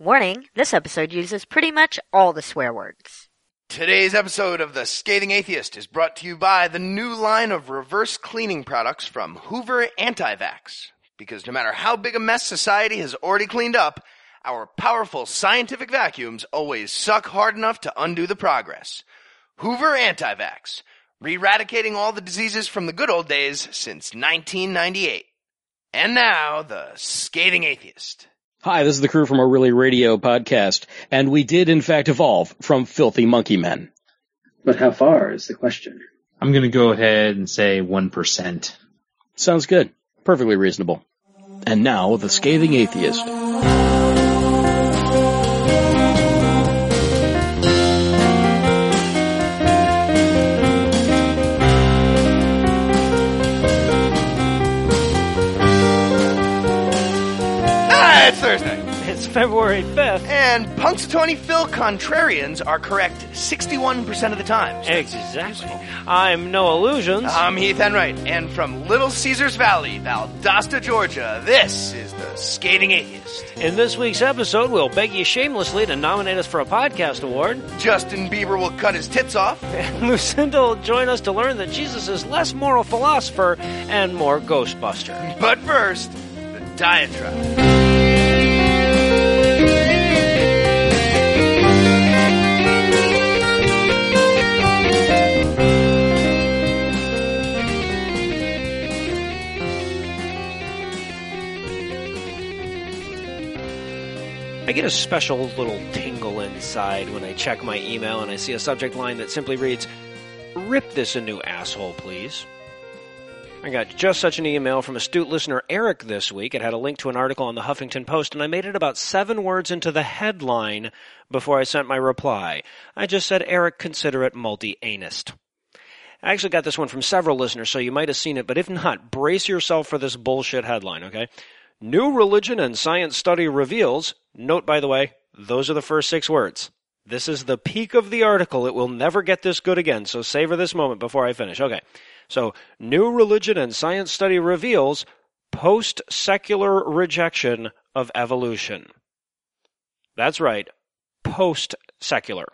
Warning, this episode uses pretty much all the swear words. Today's episode of The Scathing Atheist is brought to you by the new line of reverse cleaning products from Hoover Antivax. Because no matter how big a mess society has already cleaned up, our powerful scientific vacuums always suck hard enough to undo the progress. Hoover Antivax, re-eradicating all the diseases from the good old days since 1998. And now, The Scathing Atheist. Hi, this is the crew from our Really Radio podcast, and we did in fact evolve from filthy monkey men. But how far is the question? I'm going to go ahead and say 1%. Sounds good. Perfectly reasonable. And now, the scathing atheist. February 5th. And Punxsutawney Phil contrarians are correct 61% of the time. Exactly. I'm Noah Lugeons. I'm Heath Enright, and from Little Caesars Valley, Valdosta, Georgia, this is The Scathing Atheist. In this week's episode, we'll beg you shamelessly to nominate us for a podcast award. Justin Bieber will cut his tits off. And Lucinda will join us to learn that Jesus is less moral philosopher and more Ghostbuster. But first, the diatribe. I get a special little tingle inside when I check my email and I see a subject line that simply reads, Rip this a new asshole, please. I got just such an email from astute listener Eric this week. It had a link to an article on the Huffington Post, and I made it about seven words into the headline before I sent my reply. I just said, Eric, consider it multi-anist. I actually got this one from several listeners, so you might have seen it, but if not, brace yourself for this bullshit headline, okay? New religion and science study reveals, note by the way, those are the first six words. This is the peak of the article. It will never get this good again, so savor this moment before I finish. Okay. So, new religion and science study reveals post secular rejection of evolution. That's right. Post secular.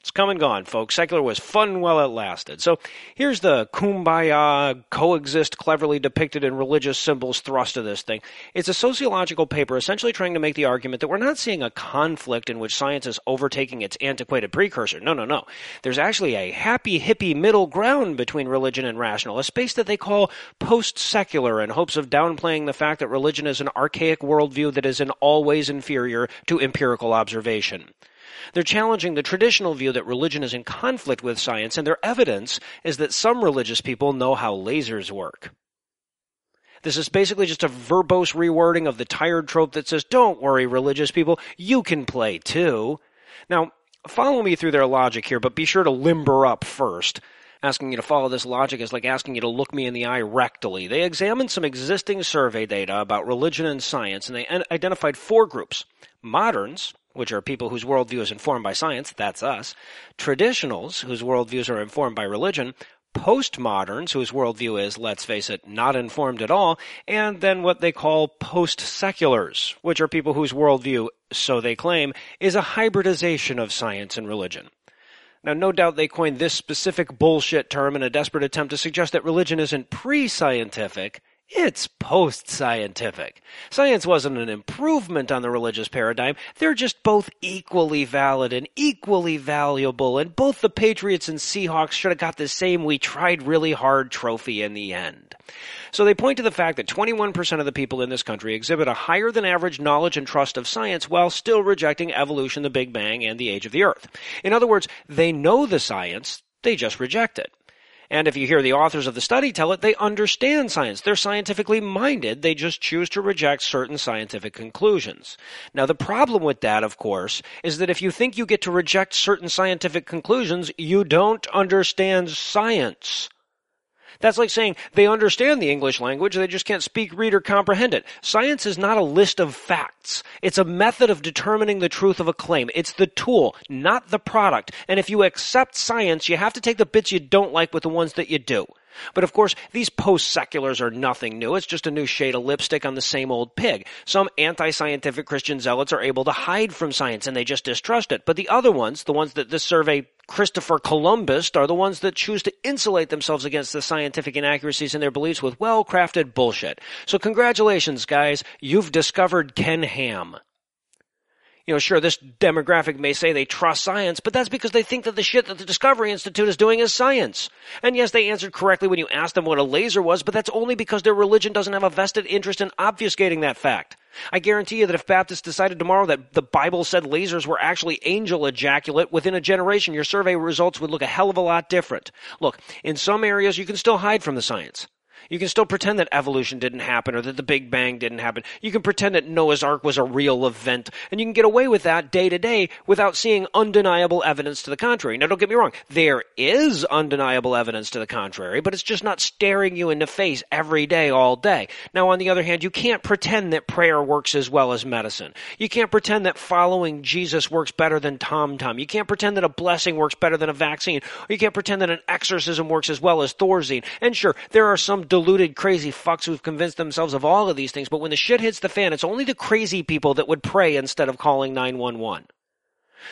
It's come and gone, folks. Secular was fun while it lasted. So here's the kumbaya, coexist cleverly depicted in religious symbols thrust of this thing. It's a sociological paper essentially trying to make the argument that we're not seeing a conflict in which science is overtaking its antiquated precursor. No, no, no. There's actually a happy, hippie middle ground between religion and rational, a space that they call post secular in hopes of downplaying the fact that religion is an archaic worldview that is in all ways inferior to empirical observation. They're challenging the traditional view that religion is in conflict with science, and their evidence is that some religious people know how lasers work. This is basically just a verbose rewording of the tired trope that says, don't worry, religious people, you can play too. Now, follow me through their logic here, but be sure to limber up first. Asking you to follow this logic is like asking you to look me in the eye rectally. They examined some existing survey data about religion and science, and they identified four groups. Moderns, which are people whose worldview is informed by science, that's us, traditionals, whose worldviews are informed by religion, postmoderns, whose worldview is, let's face it, not informed at all, and then what they call post seculars, which are people whose worldview, so they claim, is a hybridization of science and religion. Now, no doubt they coined this specific bullshit term in a desperate attempt to suggest that religion isn't pre scientific, it's post scientific. Science wasn't an improvement on the religious paradigm. They're just both equally valid and equally valuable, and both the Patriots and Seahawks should have got the same we tried really hard trophy in the end. So they point to the fact that 21% of the people in this country exhibit a higher than average knowledge and trust of science while still rejecting evolution, the Big Bang, and the age of the Earth. In other words, they know the science, they just reject it. And if you hear the authors of the study tell it, they understand science. They're scientifically minded. They just choose to reject certain scientific conclusions. Now, the problem with that, of course, is that if you think you get to reject certain scientific conclusions, you don't understand science. That's like saying they understand the English language, they just can't speak, read, or comprehend it. Science is not a list of facts. It's a method of determining the truth of a claim. It's the tool, not the product. And if you accept science, you have to take the bits you don't like with the ones that you do. But of course, these post-seculars are nothing new. It's just a new shade of lipstick on the same old pig. Some anti-scientific Christian zealots are able to hide from science and they just distrust it. But the other ones, the ones that this survey Christopher Columbus are the ones that choose to insulate themselves against the scientific inaccuracies in their beliefs with well-crafted bullshit. So congratulations, guys. You've discovered Ken Ham. You know, sure, this demographic may say they trust science, but that's because they think that the shit that the Discovery Institute is doing is science. And yes, they answered correctly when you asked them what a laser was, but that's only because their religion doesn't have a vested interest in obfuscating that fact. I guarantee you that if Baptists decided tomorrow that the Bible said lasers were actually angel ejaculate, within a generation your survey results would look a hell of a lot different. Look, in some areas you can still hide from the science. You can still pretend that evolution didn't happen or that the Big Bang didn't happen. You can pretend that Noah's Ark was a real event. And you can get away with that day to day without seeing undeniable evidence to the contrary. Now don't get me wrong. There is undeniable evidence to the contrary, but it's just not staring you in the face every day, all day. Now on the other hand, you can't pretend that prayer works as well as medicine. You can't pretend that following Jesus works better than Tom Tom. You can't pretend that a blessing works better than a vaccine. Or you can't pretend that an exorcism works as well as Thorazine. And sure, there are some deluded, crazy fucks who've convinced themselves of all of these things, but when the shit hits the fan, it's only the crazy people that would pray instead of calling 911.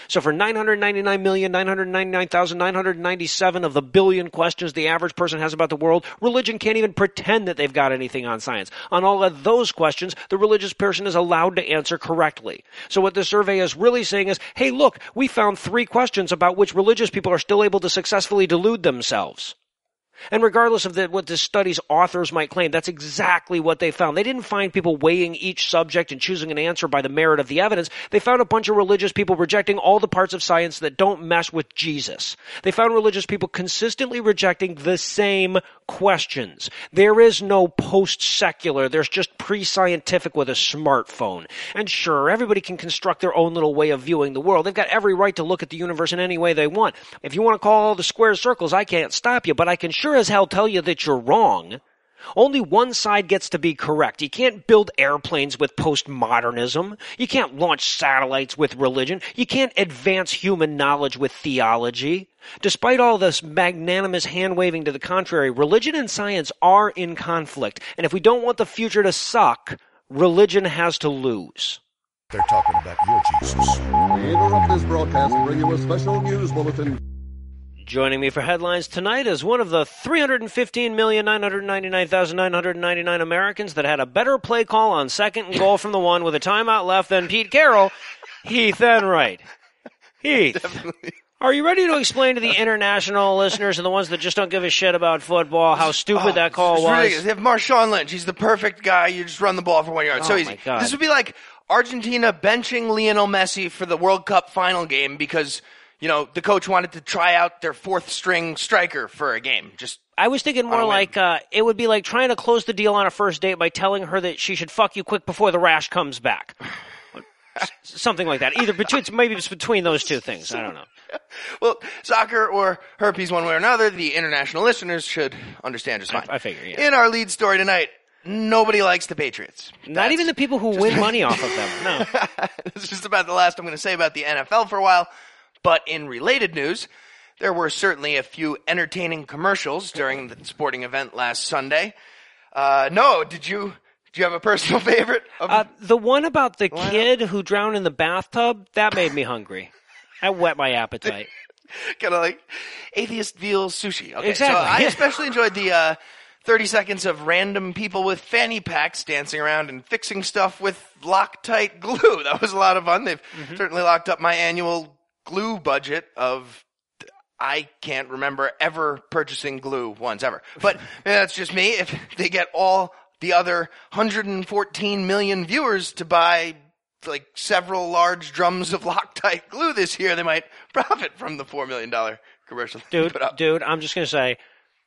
So for 999,999,997 of the billion questions the average person has about the world, religion can't even pretend that they've got anything on science. On all of those questions, the religious person is allowed to answer correctly. So what the survey is really saying is, hey look, we found three questions about which religious people are still able to successfully delude themselves. And regardless of the, what the study's authors might claim, that's exactly what they found. They didn't find people weighing each subject and choosing an answer by the merit of the evidence. They found a bunch of religious people rejecting all the parts of science that don't mesh with Jesus. They found religious people consistently rejecting the same questions. There is no post-secular. There's just pre-scientific with a smartphone. And sure, everybody can construct their own little way of viewing the world. They've got every right to look at the universe in any way they want. If you want to call all the squares circles, I can't stop you, but I can sure as hell tell you that you're wrong. Only one side gets to be correct. You can't build airplanes with postmodernism. You can't launch satellites with religion. You can't advance human knowledge with theology. Despite all this magnanimous hand waving to the contrary, religion and science are in conflict. And if we don't want the future to suck, religion has to lose. They're talking about your Jesus. We interrupt this broadcast to bring you a special news bulletin. Joining me for headlines tonight is one of the 315,999,999 Americans that had a better play call on second and goal from the one with a timeout left than Pete Carroll, Heath Enright. Heath, are you ready to explain to the international listeners and the ones that just don't give a shit about football how stupid that call oh, was? ridiculous. They have Marshawn Lynch. He's the perfect guy. You just run the ball for one yard. so Oh, easy. This would be like Argentina benching Lionel Messi for the World Cup final game because, you know, the coach wanted to try out their fourth string striker for a game. Just I was thinking more On a whim. like uh, it would be like trying to close the deal on a first date by telling her that she should fuck you quick before the rash comes back. Something like that. Either between maybe it's between those two things. I don't know. well, soccer or herpes, one way or another, the international listeners should understand just fine. I figure, yeah. In our lead story tonight, nobody likes the Patriots. Not even the people who win money off of them. No. It's just about the last I'm going to say about the NFL for a while. But in related news, there were certainly a few entertaining commercials during the sporting event last Sunday. Uh, no, did you, did you have a personal favorite? Of, Uh, the one about the kid who drowned in the bathtub that made me hungry. That wet my appetite. kind of like atheist veal sushi. Okay, Exactly, so I especially enjoyed the uh, 30 seconds of random people with fanny packs dancing around and fixing stuff with Loctite glue. That was a lot of fun. They've Mm-hmm. certainly locked up my annual glue budget of I can't remember ever purchasing glue once ever. But that's just me. If they get all the other 114 million viewers to buy like several large drums of Loctite glue this year, they might profit from the $4 million commercial Dude, dude, I'm just going to say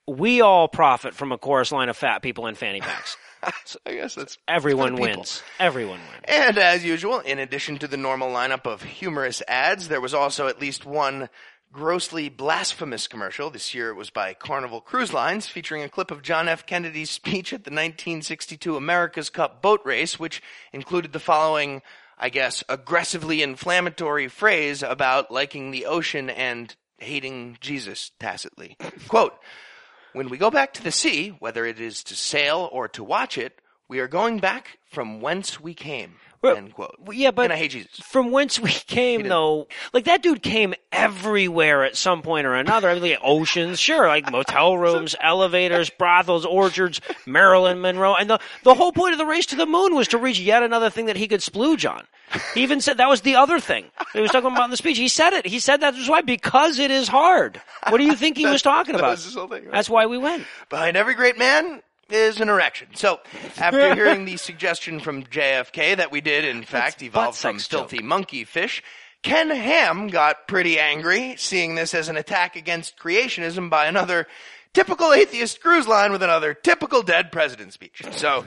we all profit from a chorus line of fat people in fanny packs. I guess that's Everyone for the people. wins. Everyone wins. And as usual, in addition to the normal lineup of humorous ads, there was also at least one grossly blasphemous commercial. This year it was by Carnival Cruise Lines, featuring a clip of John F. Kennedy's speech at the 1962 America's Cup boat race, which included the following, I guess, aggressively inflammatory phrase about liking the ocean and hating Jesus tacitly. Quote, When we go back to the sea, whether it is to sail or to watch it, we are going back from whence we came. Well, end quote. Well, Yeah, but And I hate Jesus. from whence we came, though, like that dude came everywhere at some point or another. I mean, like oceans, sure, like motel rooms, elevators, brothels, orchards, Marilyn Monroe, and the the whole point of the race to the moon was to reach yet another thing that he could splooge on. He even said that was the other thing he was talking about in the speech. He said it. He said that was why because it is hard. What do you think he was talking That about? was thing, right? That's why we went. Behind every great man is an erection. So, after hearing the suggestion from JFK that we did, in fact, evolve from filthy monkey fish, Ken Ham got pretty angry, seeing this as an attack against creationism by another typical atheist cruise line with another typical dead president speech. So,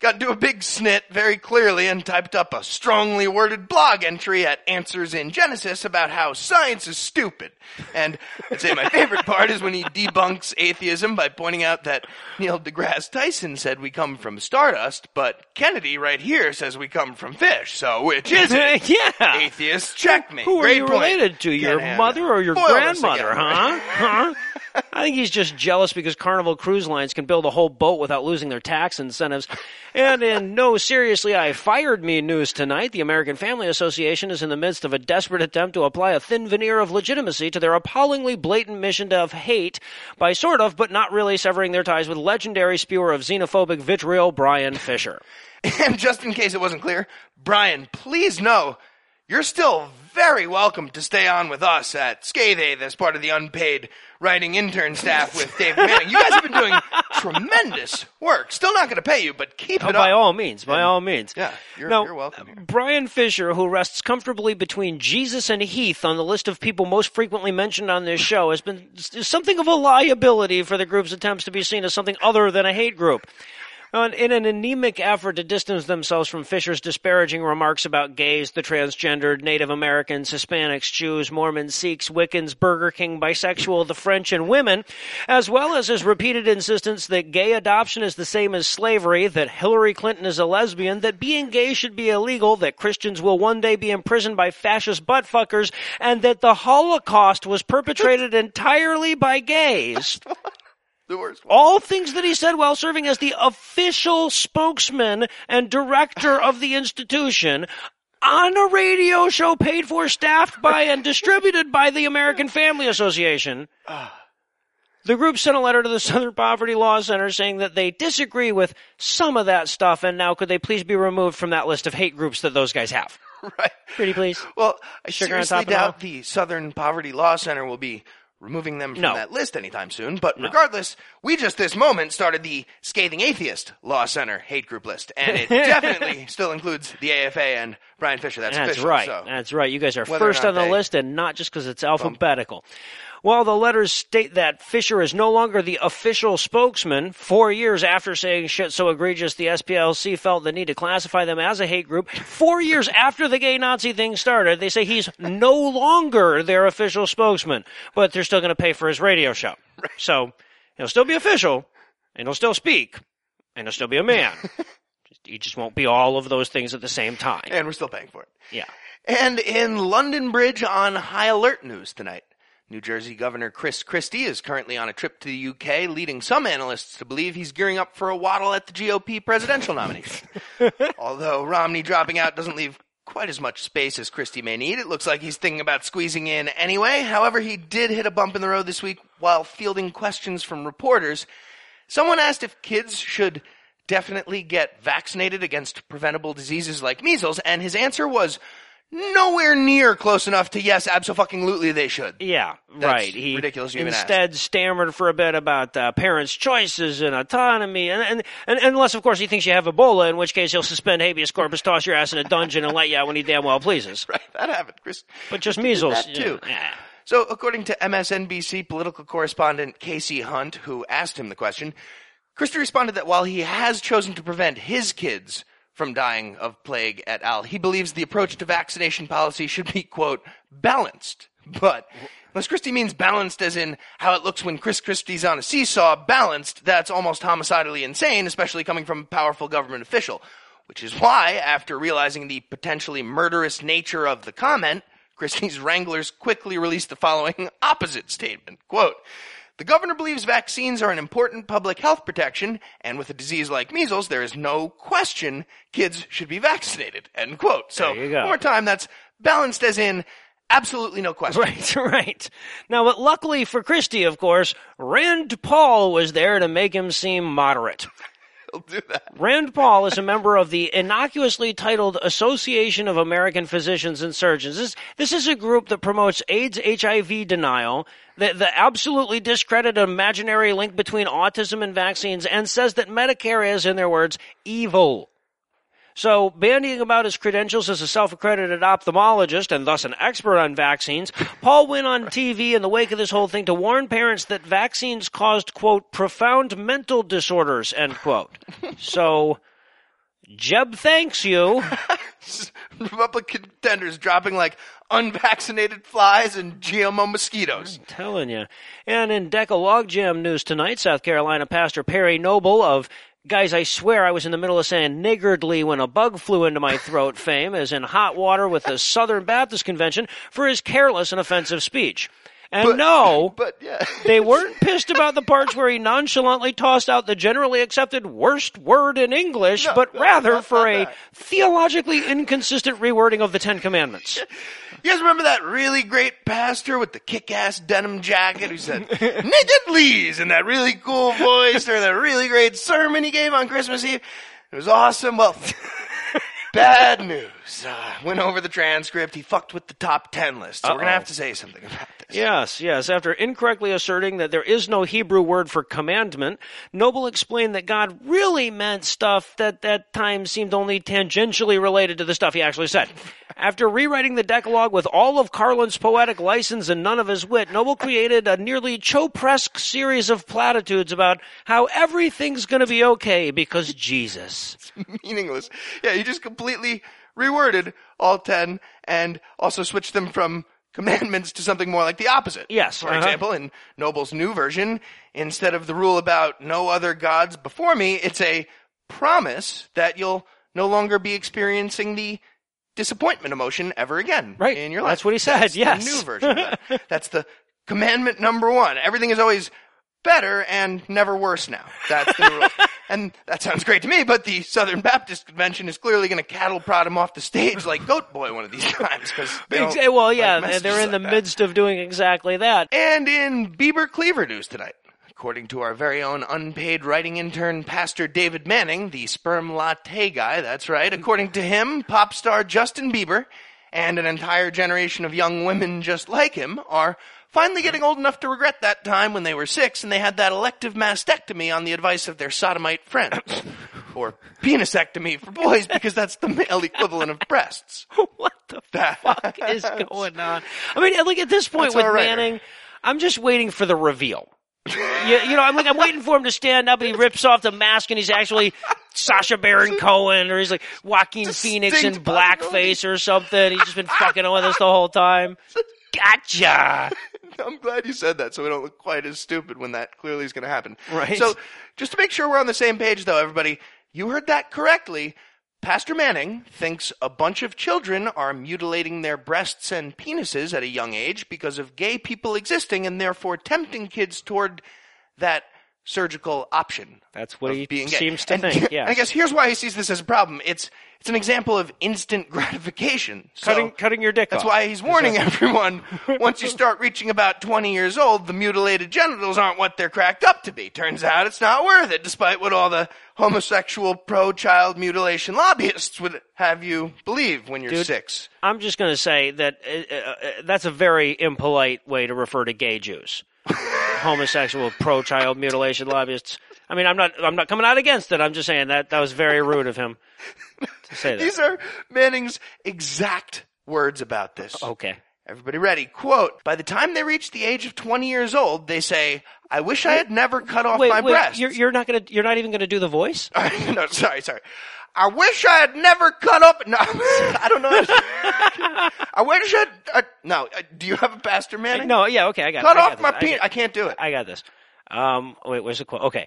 got into a big snit very clearly and typed up a strongly worded blog entry at Answers in Genesis about how science is stupid. And I'd say my favorite part is when he debunks atheism by pointing out that Neil deGrasse Tyson said we come from stardust, but Kennedy right here says we come from fish. So which is it? yeah. Atheist checkmate. Who are Great you point. related to? Your Ham. mother or your grandmother, again, huh? right? huh? I think he's just jealous because Carnival Cruise Lines can build a whole boat without losing their tax incentives. And in no seriously, I fired me news tonight. The American Family Association is in the midst of a desperate attempt to apply a thin veneer of legitimacy to their appallingly blatant mission of hate by sort of, but not really severing their ties with legendary spewer of xenophobic vitriol, Bryan Fischer. And just in case it wasn't clear, Bryan, please know you're still very welcome to stay on with us at Scathe as part of the unpaid writing intern staff with Dave Manning. You guys have been doing tremendous work. Still not going to pay you, but keep Oh, it by up. all means, by all means. Yeah, you're, Now, you're welcome here. Bryan Fischer, who rests comfortably between Jesus and Heath on the list of people most frequently mentioned on this show, has been something of a liability for the group's attempts to be seen as something other than a hate group. In an anemic effort to distance themselves from Fischer's disparaging remarks about gays, the transgendered, Native Americans, Hispanics, Jews, Mormons, Sikhs, Wiccans, Burger King, bisexual, the French, and women, as well as his repeated insistence that gay adoption is the same as slavery, that Hillary Clinton is a lesbian, that being gay should be illegal, that Christians will one day be imprisoned by fascist buttfuckers, and that the Holocaust was perpetrated entirely by gays. The worst one. All things that he said while serving as the official spokesman and director of the institution on a radio show paid for, staffed by, and distributed by the American Family Association. Ah. The group sent a letter to the Southern Poverty Law Center saying that they disagree with some of that stuff, and now could they please be removed from that list of hate groups that those guys have? Right. Pretty please. Well, I Sugar seriously top of it all? doubt the Southern Poverty Law Center will be removing them from No. that list anytime soon. But regardless, we just this moment started the Scathing Atheist Law Center hate group list, and it definitely still includes the AFA and Bryan Fischer. That's, That's official, right. So. That's right. You guys are first on the they- list and not just because it's alphabetical. While the letters state that Fischer is no longer the official spokesman, four years after saying shit so egregious the SPLC felt the need to classify them as a hate group, four years after the gay Nazi thing started, they say he's no longer their official spokesman, but they're still going to pay for his radio show. So he'll still be official, and he'll still speak, and he'll still be a man. he just won't be all of those things at the same time. and we're still paying for it. Yeah. And in London Bridge on high alert news tonight, New Jersey Governor Chris Christie is currently on a trip to the UK, leading some analysts to believe he's gearing up for a waddle at the GOP presidential nomination. Although Romney dropping out doesn't leave quite as much space as Christie may need, it looks like he's thinking about squeezing in anyway. However, he did hit a bump in the road this week while fielding questions from reporters. Someone asked if kids should definitely get vaccinated against preventable diseases like measles, and his answer was nowhere near close enough to yes, absolutely they should. Yeah, That's right. He ridiculous instead stammered for a bit about uh, parents' choices and autonomy, and, and, and unless, of course, he thinks you have Ebola, in which case he'll suspend habeas corpus, toss your ass in a dungeon, and let you out when he damn well pleases. Right, that happened, Chris. But just measles, that too. yeah. So, according to MSNBC political correspondent Kasie Hunt, who asked him the question, Christie responded that while he has chosen to prevent his kids from dying of plague et al., he believes the approach to vaccination policy should be, quote, balanced. But unless Christie means balanced as in how it looks when Chris Christie's on a seesaw, balanced, that's almost homicidally insane, especially coming from a powerful government official. Which is why, after realizing the potentially murderous nature of the comment, Christie's wranglers quickly released the following opposite statement. Quote, The governor believes vaccines are an important public health protection, and with a disease like measles, there is no question kids should be vaccinated. End quote. So, one more time, that's balanced as in absolutely no question. Right, right. Now, but luckily for Christie, of course, Rand Paul was there to make him seem moderate. He'll do that. Rand Paul is a member of the innocuously titled Association of American Physicians and Surgeons. This, this is a group that promotes AIDS HIV denial, the, the absolutely discredited imaginary link between autism and vaccines, and says that Medicare is, in their words, evil. So, bandying about his credentials as a self-accredited ophthalmologist and thus an expert on vaccines, Paul went on TV in the wake of this whole thing to warn parents that vaccines caused, quote, profound mental disorders, end quote. So, Jeb thanks you. Republican contenders dropping like unvaccinated flies and GMO mosquitoes. I'm telling you. And in Decalogue Jam news tonight, South Carolina Pastor Perry Noble of Guys, I swear I was in the middle of saying niggardly when a bug flew into my throat fame is in hot water with the Southern Baptist Convention for his careless and offensive speech. And But- no, But yeah. they weren't pissed about the parts where he nonchalantly tossed out the generally accepted worst word in English, No, but rather not- for not a that. theologically inconsistent rewording of the Ten Commandments. You guys remember that really great pastor with the kick-ass denim jacket who said "niggardlies" in that really cool voice or that really great sermon he gave on Christmas Eve? It was awesome. Well, bad news. Uh, went over the transcript. He fucked with the top ten list. So we're gonna have to say something about. Yes, yes. After incorrectly asserting that there is no Hebrew word for commandment, Noble explained that God really meant stuff that that time seemed only tangentially related to the stuff he actually said. After rewriting the Decalogue with all of Carlin's poetic license and none of his wit, Noble created a nearly Chopresque series of platitudes about how everything's gonna be okay because Jesus. Meaningless. Yeah, he just completely reworded all ten and also switched them from commandments to something more like the opposite. Yes, For uh-huh. example, in Noble's new version, instead of the rule about no other gods before me, it's a promise that you'll no longer be experiencing the disappointment emotion ever again Right. in your life. That's what he said, That's yes. The new version. of that. That's the commandment number one. Everything is always better and never worse now. That's the rule. And that sounds great to me, but the Southern Baptist Convention is clearly going to cattle prod him off the stage like Goat Boy one of these times. Cause well, yeah, like they're in the that. midst of doing exactly that. And in Bieber Cleaver news tonight, according to our very own unpaid writing intern, Pastor David Manning, the sperm latte guy, that's right. According to him, pop star Justin Bieber and an entire generation of young women just like him are finally getting old enough to regret that time when they were six and they had that elective mastectomy on the advice of their sodomite friends. or penisectomy for boys because that's the male equivalent of breasts. what the fuck is going on? I mean, like at this point That's with our. Manning, I'm just waiting for the reveal. you, you know, I'm like I'm waiting for him to stand up and he rips off the mask and he's actually Sacha Baron Cohen or he's like Joaquin Phoenix in blackface or something. He's just been fucking with us the whole time. Gotcha. I'm glad you said that so we don't look quite as stupid when that clearly is going to happen. Right. So, just to make sure we're on the same page though, everybody, you heard that correctly. Pastor Manning thinks a bunch of children are mutilating their breasts and penises at a young age because of gay people existing and therefore tempting kids toward that surgical option. That's what he seems to And- think. and I guess here's why he sees this as a problem. It's it's an example of instant gratification. So- cutting cutting your dick that's off. why he's warning everyone once you start reaching about 20 years old, the mutilated genitals aren't what they're cracked up to be. Turns out it's not worth it, despite what all the homosexual pro child mutilation lobbyists would have you believe when you're Dude. six. I'm just going to say that uh, uh, uh, that's a very impolite way to refer to gay Jews, homosexual, pro-child mutilation lobbyists. I mean, I'm not, I'm not coming out against it. I'm just saying that that was very rude of him to say that. These are Manning's exact words about this. okay. Everybody ready? Quote, by the time they reach the age of 20 years old, they say, I wish I had never cut off Wait, my wait. breasts. You're, you're not going to, you're not even going to do the voice. no, sorry, sorry. I wish I had never cut up. No, I don't know. I wish I'd. Uh, no, uh, do you have a pastor, Manning? No, yeah, okay, I got. Cut I got off my this. I penis. I can't do it. I got this. Um, wait, where's the quote? Okay.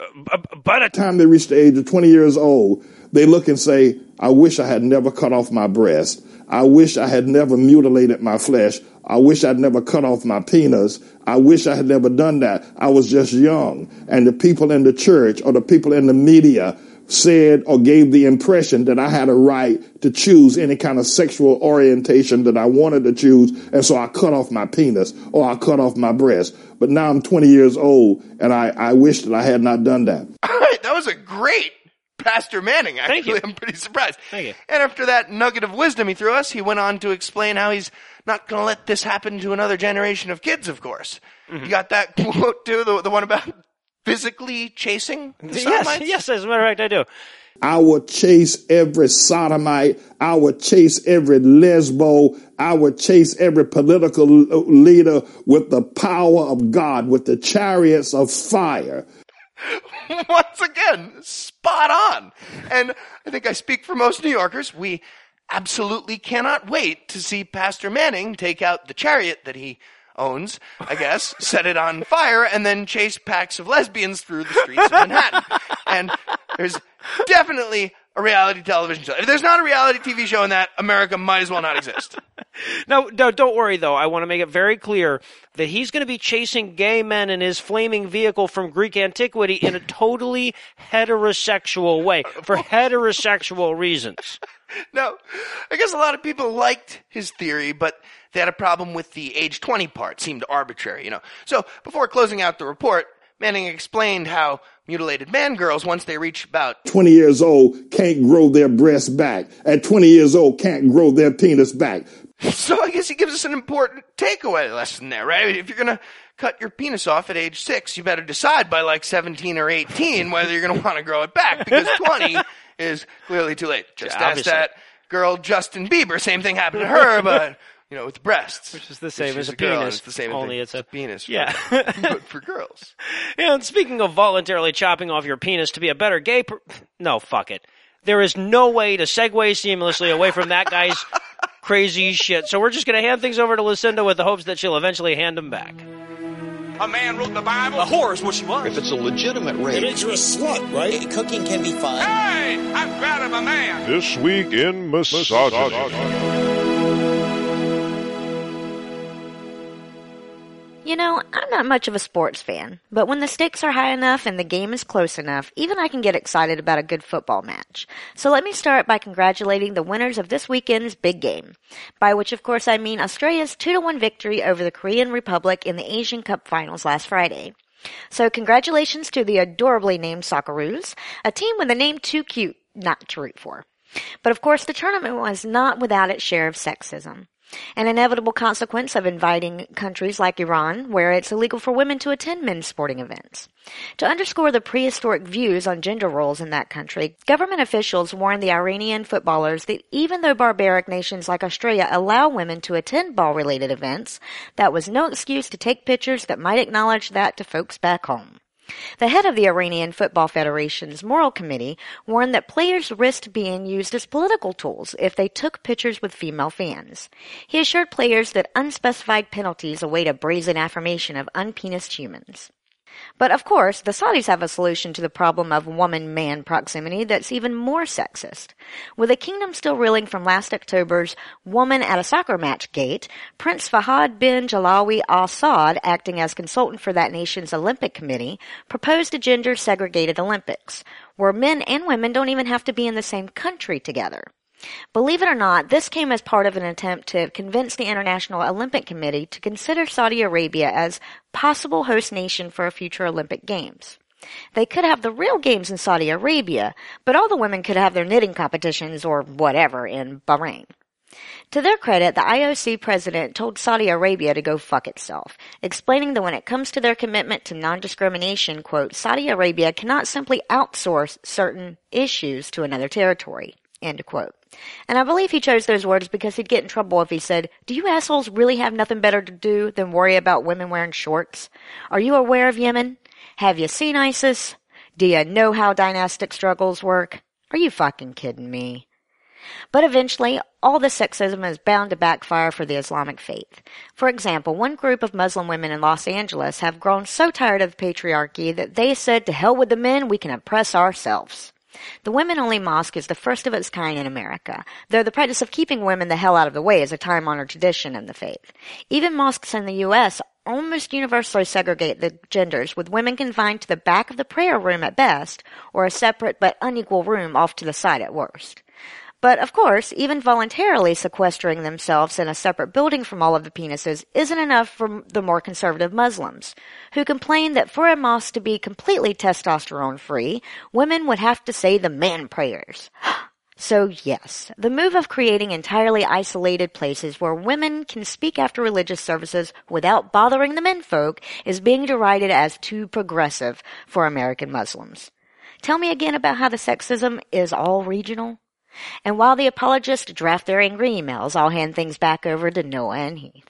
Uh, b- by the time they reach the age of 20 years old, they look and say, I wish I had never cut off my breast. I wish I had never mutilated my flesh. I wish I'd never cut off my penis. I wish I had never done that. I was just young. And the people in the church or the people in the media said or gave the impression that I had a right to choose any kind of sexual orientation that I wanted to choose. And so I cut off my penis or I cut off my breast. But now I'm 20 years old and I, I wish that I had not done that. All right, that was a great Pastor Manning. Actually, Thank you. I'm pretty surprised. Thank you. And after that nugget of wisdom he threw us, he went on to explain how he's not going to let this happen to another generation of kids. Of course, Mm-hmm. you got that quote too, the, the one about physically chasing the Yes, yes, as a matter of fact, I do. I would chase every sodomite. I would chase every lesbo. I would chase every political leader with the power of God, with the chariots of fire. Once again, spot on. And I think I speak for most New Yorkers. We absolutely cannot wait to see Pastor Manning take out the chariot that he owns, I guess, set it on fire, and then chase packs of lesbians through the streets of Manhattan. And there's definitely a reality television show. If there's not a reality TV show in that, America might as well not exist. No, no, don't worry though. I want to make it very clear that he's going to be chasing gay men in his flaming vehicle from Greek antiquity in a totally heterosexual way for heterosexual reasons. No, I guess a lot of people liked his theory, but they had a problem with the age 20 part. Seemed arbitrary, you know. So before closing out the report, Manning explained how mutilated man girls, once they reach about 20 years old can't grow their breasts back. At 20 years old can't grow their penis back. So I guess he gives us an important takeaway lesson there, right? If you're gonna cut your penis off at age six, you better decide by like 17 or 18 whether you're gonna want to grow it back because 20 is clearly too late. Just Yeah, ask that girl Justin Bieber. Same thing happened to her, but you know, with breasts. Which is the same as a girl, and penis, It's the same only thing. it's a- penis. for- Yeah. but for girls. And speaking of voluntarily chopping off your penis to be a better gay per- no, fuck it. There is no way to segue seamlessly away from that guy's crazy shit. So we're just going to hand things over to Lucinda with the hopes that she'll eventually hand them back. A man wrote the Bible. A whore is what she was. If it's a legitimate rape, makes you a slut, right? Cooking can be fun. Hey, I'm proud of a man. This week in misogyny. You know, I'm not much of a sports fan, but when the stakes are high enough and the game is close enough, even I can get excited about a good football match. So let me start by congratulating the winners of this weekend's big game. By which of course I mean Australia's 2-1 victory over the Korean Republic in the Asian Cup finals last Friday. So congratulations to the adorably named Socceroos, a team with a name too cute not to root for. But of course the tournament was not without its share of sexism. An inevitable consequence of inviting countries like Iran, where it's illegal for women to attend men's sporting events. To underscore the prehistoric views on gender roles in that country, government officials warned the Iranian footballers that even though barbaric nations like Australia allow women to attend ball related events, that was no excuse to take pictures that might acknowledge that to folks back home. The head of the Iranian Football Federation's Moral Committee warned that players risked being used as political tools if they took pictures with female fans. He assured players that unspecified penalties await a brazen affirmation of unpenised humans. But of course, the Saudis have a solution to the problem of woman-man proximity that's even more sexist. With the kingdom still reeling from last October's woman at a soccer match gate, Prince Fahad bin Jalawi Al Saud, acting as consultant for that nation's Olympic committee, proposed a gender segregated Olympics, where men and women don't even have to be in the same country together. Believe it or not, this came as part of an attempt to convince the International Olympic Committee to consider Saudi Arabia as possible host nation for future Olympic Games. They could have the real games in Saudi Arabia, but all the women could have their knitting competitions or whatever in Bahrain. To their credit, the IOC president told Saudi Arabia to go fuck itself, explaining that when it comes to their commitment to non-discrimination, quote, Saudi Arabia cannot simply outsource certain issues to another territory, end quote. And I believe he chose those words because he'd get in trouble if he said, Do you assholes really have nothing better to do than worry about women wearing shorts? Are you aware of Yemen? Have you seen ISIS? Do you know how dynastic struggles work? Are you fucking kidding me? But eventually, all the sexism is bound to backfire for the Islamic faith. For example, one group of Muslim women in Los Angeles have grown so tired of patriarchy that they said, to hell with the men, we can oppress ourselves. The women only mosque is the first of its kind in America, though the practice of keeping women the hell out of the way is a time honored tradition in the faith. Even mosques in the U.S. almost universally segregate the genders, with women confined to the back of the prayer room at best, or a separate but unequal room off to the side at worst. But of course, even voluntarily sequestering themselves in a separate building from all of the penises isn't enough for the more conservative Muslims, who complain that for a mosque to be completely testosterone free, women would have to say the man prayers. So yes, the move of creating entirely isolated places where women can speak after religious services without bothering the menfolk is being derided as too progressive for American Muslims. Tell me again about how the sexism is all regional? And while the apologists draft their angry emails, I'll hand things back over to Noah and Heath.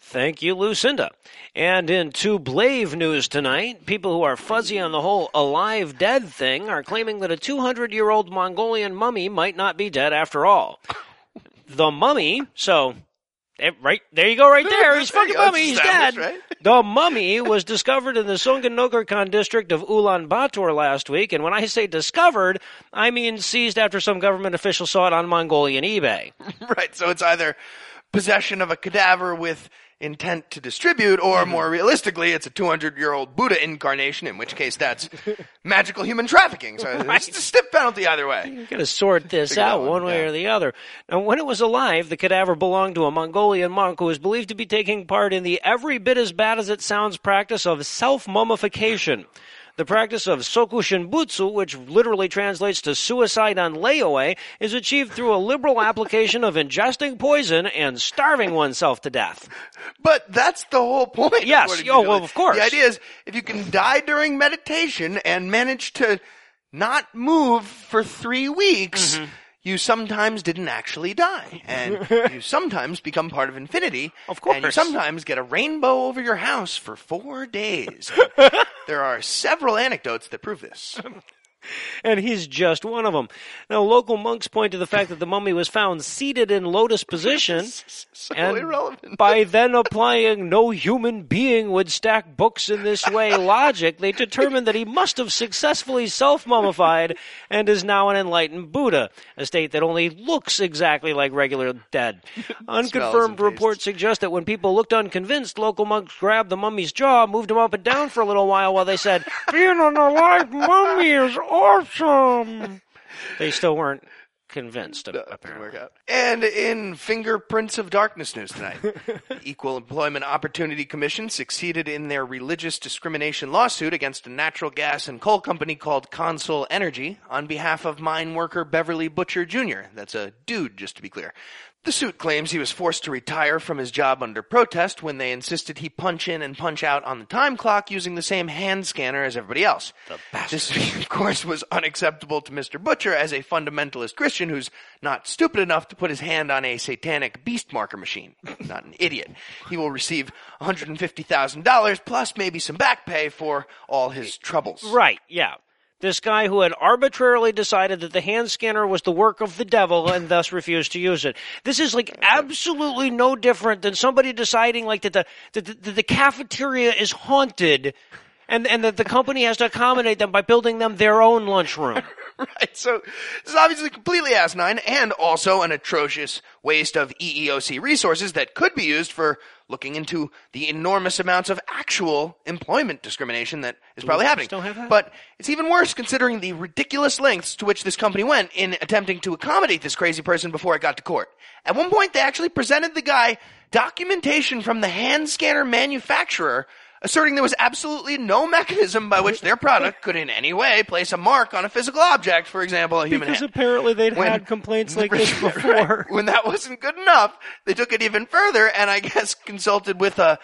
Thank you, Lucinda. And in two Blave news tonight, people who are fuzzy on the whole alive dead thing are claiming that a 200 year old Mongolian mummy might not be dead after all. The mummy, so eh, right there you go, right there. He's fucking mummy. He's dead. Right? The mummy was discovered in the Songinokhairkhan district of Ulaanbaatar last week, and when I say discovered, I mean seized after some government official saw it on Mongolian eBay. Right. So it's either possession of a cadaver with intent to distribute, or Mm-hmm. more realistically, it's a 200 year old Buddha incarnation, in which case that's magical human trafficking. So it's a stiff penalty either way. You gotta sort this Figure out one, one way yeah. or the other. Now, when it was alive, the cadaver belonged to a Mongolian monk who was believed to be taking part in the every bit as bad as it sounds practice of self-mummification. The practice of sokushinbutsu, which literally translates to suicide on layaway, is achieved through a liberal application of ingesting poison and starving oneself to death. But that's the whole point. Yes. Oh, well, of course. The idea is if you can die during meditation and manage to not move for three weeks, Mm-hmm. You sometimes didn't actually die. And you sometimes become part of infinity. Of course. And you sometimes get a rainbow over your house for four days. there are several anecdotes that prove this. and he's just one of them. Now, local monks point to the fact that the mummy was found seated in lotus position, So and irrelevant. by then applying no human being would stack books in this way logic, they determined that he must have successfully self-mummified and is now an enlightened Buddha, a state that only looks exactly like regular dead. Unconfirmed reports suggest that when people looked unconvinced, local monks grabbed the mummy's jaw, moved him up and down for a little while while they said, being an alive mummy is awesome. They still weren't convinced, Didn't apparently. work out. And in Fingerprints of Darkness news tonight, the Equal Employment Opportunity Commission succeeded in their religious discrimination lawsuit against a natural gas and coal company called Consol Energy on behalf of mine worker Beverly Butcher Jr. That's a dude, just to be clear. The suit claims he was forced to retire from his job under protest when they insisted he punch in and punch out on the time clock using the same hand scanner as everybody else. This, of course, was unacceptable to Mr. Butcher as a fundamentalist Christian who's not stupid enough to put his hand on a satanic beast marker machine. Not an idiot. He will receive $150,000 plus maybe some back pay for all his troubles. Right, yeah. This guy who had arbitrarily decided that the hand scanner was the work of the devil and thus refused to use it. This is like absolutely no different than somebody deciding like that the, that the, that the cafeteria is haunted and, and that the company has to accommodate them by building them their own lunchroom. Right, so this is obviously completely asinine and also an atrocious waste of EEOC resources that could be used for looking into the enormous amounts of actual employment discrimination that is probably happening. have that? But it's even worse considering the ridiculous lengths to which this company went in attempting to accommodate this crazy person before it got to court. At one point, they actually presented the guy documentation from the hand scanner manufacturer asserting there was absolutely no mechanism by which their product could in any way place a mark on a physical object, for example, a human because hand. apparently they'd When- had complaints like this Right. before. When that wasn't good enough, they took it even further and I guess consulted with a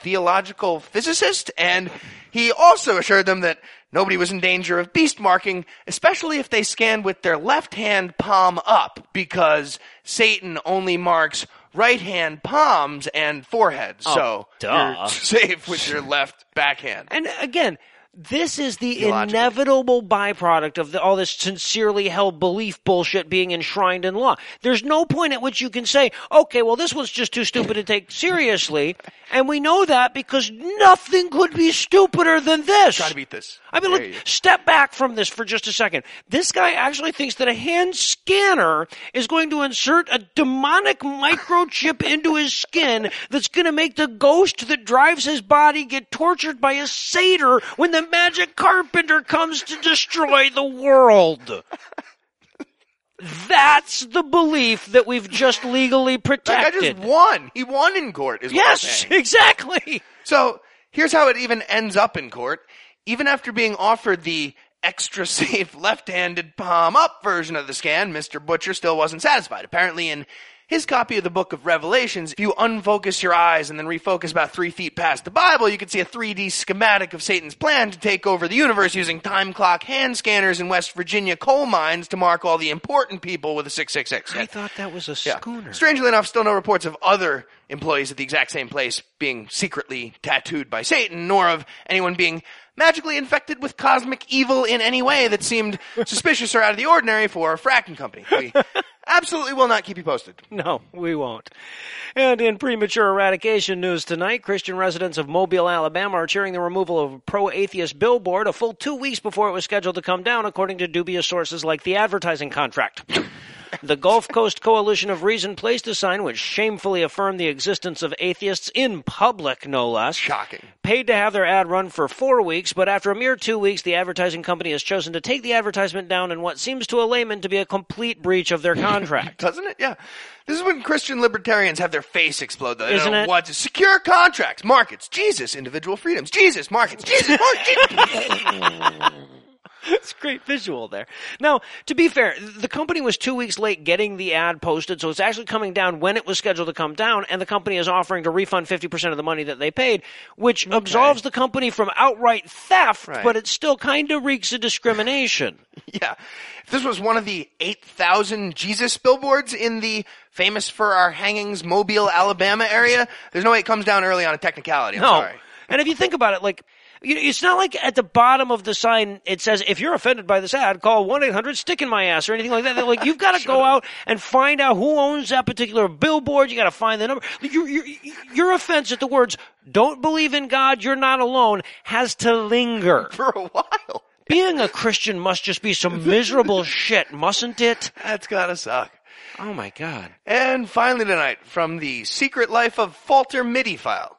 theological physicist and he also assured them that nobody was in danger of beast marking, especially if they scanned with their left hand palm up because Satan only marks right hand palms and forehead. Oh, so duh. you're safe with your left backhand. And again, This is the Theologically. inevitable byproduct of the, all this sincerely held belief bullshit being enshrined in law. There's no point at which you can say, okay, well, this was just too stupid to take seriously. And we know that because nothing could be stupider than this. Try to beat this. I mean, There look, step back from this for just a second. This guy actually thinks that a hand scanner is going to insert a demonic microchip into his skin that's going to make the ghost that drives his body get tortured by a satyr when the magic carpenter comes to destroy the world. That's the belief that we've just legally That guy protected. just won. He won in court. Is yes, exactly. So here's how it even ends up in court. Even after being offered the extra safe left-handed palm up version of the scan, Mr. Butcher still wasn't satisfied. Apparently in his copy of the book of Revelations, if you unfocus your eyes and then refocus about three feet past the Bible, you can see a 3D schematic of Satan's plan to take over the universe using time clock hand scanners in West Virginia coal mines to mark all the important people with a 666. I thought that was a Yeah. schooner. Strangely enough, still no reports of other employees at the exact same place being secretly tattooed by Satan, nor of anyone being magically infected with cosmic evil in any way that seemed suspicious or out of the ordinary for a fracking company. We absolutely will not keep you posted. No, we won't. And in premature eradication news tonight, Christian residents of Mobile, Alabama are cheering the removal of a pro atheist billboard a full two weeks before it was scheduled to come down, according to dubious sources like the advertising contract. The Gulf Coast Coalition of Reason placed a sign which shamefully affirmed the existence of atheists in public, no less. Shocking. Paid to have their ad run for four weeks, but after a mere two weeks, the advertising company has chosen to take the advertisement down in what seems to a layman to be a complete breach of their contract. Doesn't it? Yeah. This is when Christian libertarians have their face explode. Though. They Isn't don't know it? what to secure contracts, markets, Jesus, individual freedoms, Jesus, markets, Jesus, markets. It's a great visual there. Now, to be fair, the company was two weeks late getting the ad posted, so it's actually coming down when it was scheduled to come down, and the company is offering to refund 50% of the money that they paid, which absolves the company from outright theft, Right. but it still kind of reeks of discrimination. Yeah. If this was one of the 8,000 Jesus billboards in the famous for our hangings Mobile, Alabama area, there's no way it comes down early on a technicality. I'm no. sorry. And if you think about it, like, it's not like at the bottom of the sign it says, if you're offended by this ad, call 1-800-STICK in my ass or anything like that. They're like, you've got to go out and find out who owns that particular billboard. You got to find the number. Your, your, your offense at the words, don't believe in God, you're not alone, has to linger. For a while. Being a Christian must just be some miserable shit, mustn't it? That's gotta suck. Oh my God. And finally tonight, from the Secret Life of Falter MIDI file.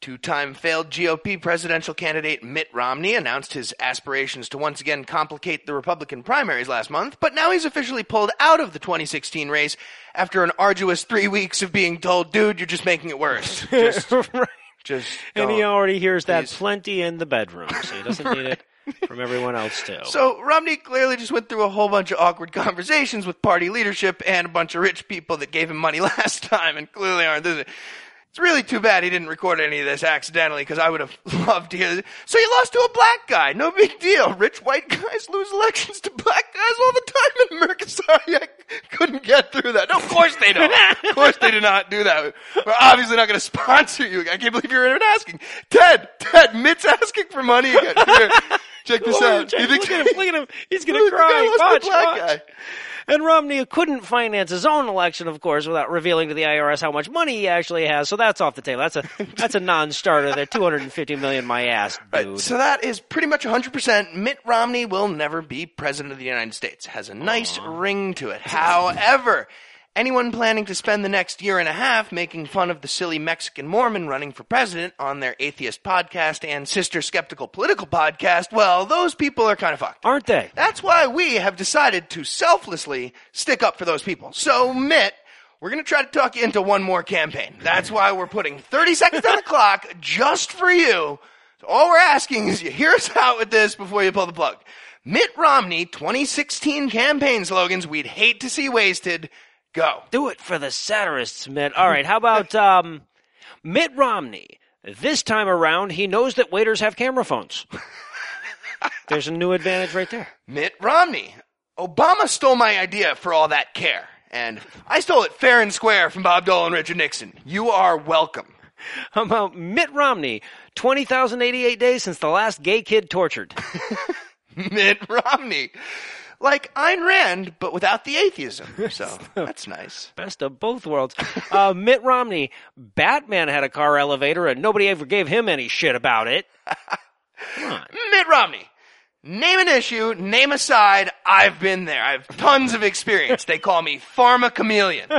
Two-time failed GOP presidential candidate Mitt Romney announced his aspirations to once again complicate the Republican primaries last month, but now he's officially pulled out of the 2016 race after an arduous three weeks of being told, dude, you're just making it worse. Just, right. just And he already hears that Please. plenty in the bedroom, so he doesn't need it from everyone else too. So Romney clearly just went through a whole bunch of awkward conversations with party leadership and a bunch of rich people that gave him money last time and clearly aren't this. It's really too bad he didn't record any of this accidentally because I would have loved to hear this. So he lost to a black guy. No big deal. Rich white guys lose elections to black guys all the time in America. Sorry, I couldn't get through that. No, of course they don't. of course they do not do that. We're obviously not going to sponsor you. I can't believe you're even asking. Ted, Ted, Mitt's asking for money again. Here, check this Lord, out. Think- look at him! Look at him! He's the guy cry. lost to Watch, the black watch. guy. And Romney couldn't finance his own election, of course, without revealing to the IRS how much money he actually has. So that's off the table. That's a that's a non-starter. There, two hundred and fifty million. My ass, dude. Right, so that is pretty much 100%. Mitt Romney will never be president of the United States. Has a nice ring to it. However, anyone planning to spend the next year and a half making fun of the silly Mexican Mormon running for president on their atheist podcast and sister skeptical political podcast, well, those people are kind of fucked. Aren't they? That's why we have decided to selflessly stick up for those people. So, Mitt, we're going to try to talk you into one more campaign. That's why we're putting 30 seconds on the clock just for you. So all we're asking is you hear us out with this before you pull the plug. Mitt Romney 2016 campaign slogans we'd hate to see wasted. Go. Do it for the satirists, Mitt. All right, how about um, Mitt Romney? This time around, he knows that waiters have camera phones. There's a new advantage right there. Mitt Romney. Obama stole my idea for all that care. And I stole it fair and square from Bob Dole and Richard Nixon. You are welcome. How about Mitt Romney? 20,088 days since the last gay kid tortured. Mitt Romney. Like Ayn Rand, but without the atheism. So that's nice. Best of both worlds. Uh, Mitt Romney. Batman had a car elevator and nobody ever gave him any shit about it. Mitt Romney. Name an issue, name a side. I've been there. I have tons of experience. They call me Pharma Chameleon.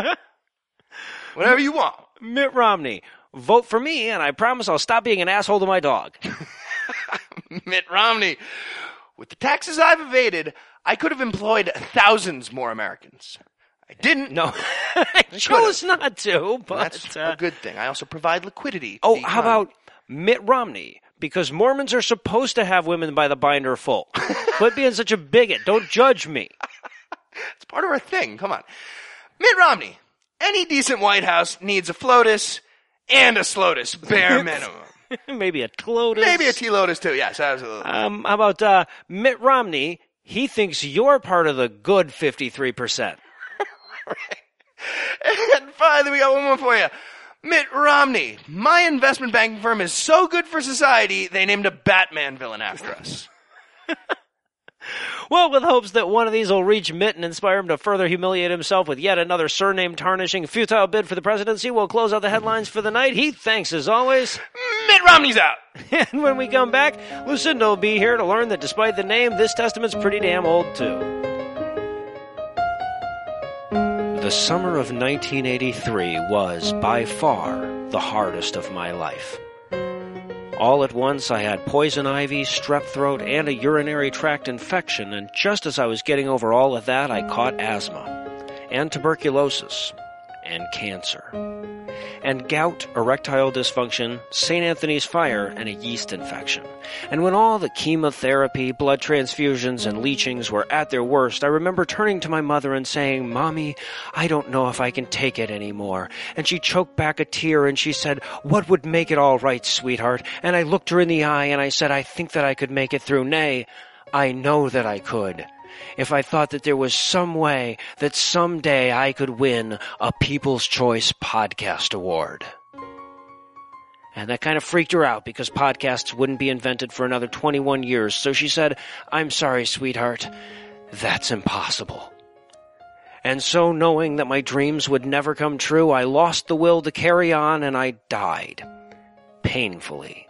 Whatever you want. Mitt Romney. Vote for me and I promise I'll stop being an asshole to my dog. Mitt Romney. With the taxes I've evaded, I could have employed thousands more Americans. I didn't. No, I chose not to, but. That's uh, a good thing. I also provide liquidity. Oh, how economy. about Mitt Romney? Because Mormons are supposed to have women by the binder full. Quit being such a bigot. Don't judge me. It's part of our thing. Come on. Mitt Romney. Any decent White House needs a FLOTUS and a SLOTUS, bare minimum. Maybe a Clotus. Maybe a T-Lotus too. Yes, absolutely. Um, how about uh, Mitt Romney? He thinks you're part of the good 53%. and finally, we got one more for you. Mitt Romney. My investment banking firm is so good for society, they named a Batman villain after us. Well, with hopes that one of these will reach Mitt and inspire him to further humiliate himself with yet another surname tarnishing futile bid for the presidency, we'll close out the headlines for the night. He thanks as always. Mitt Romney's out. And when we come back, Lucinda will be here to learn that despite the name, this testament's pretty damn old too. The summer of 1983 was, by far, the hardest of my life. All at once, I had poison ivy, strep throat, and a urinary tract infection, and just as I was getting over all of that, I caught asthma, and tuberculosis, and cancer, and gout, erectile dysfunction, St. Anthony's fire, and a yeast infection. And when all the chemotherapy, blood transfusions, and leechings were at their worst, I remember turning to my mother and saying, Mommy, I don't know if I can take it anymore. And she choked back a tear and she said, What would make it all right, sweetheart? And I looked her in the eye and I said, I think that I could make it through. Nay, I know that I could. If I thought that there was some way that someday I could win a People's Choice Podcast Award. And that kind of freaked her out because podcasts wouldn't be invented for another 21 years. So she said, I'm sorry, sweetheart. That's impossible. And so, knowing that my dreams would never come true, I lost the will to carry on and I died. Painfully.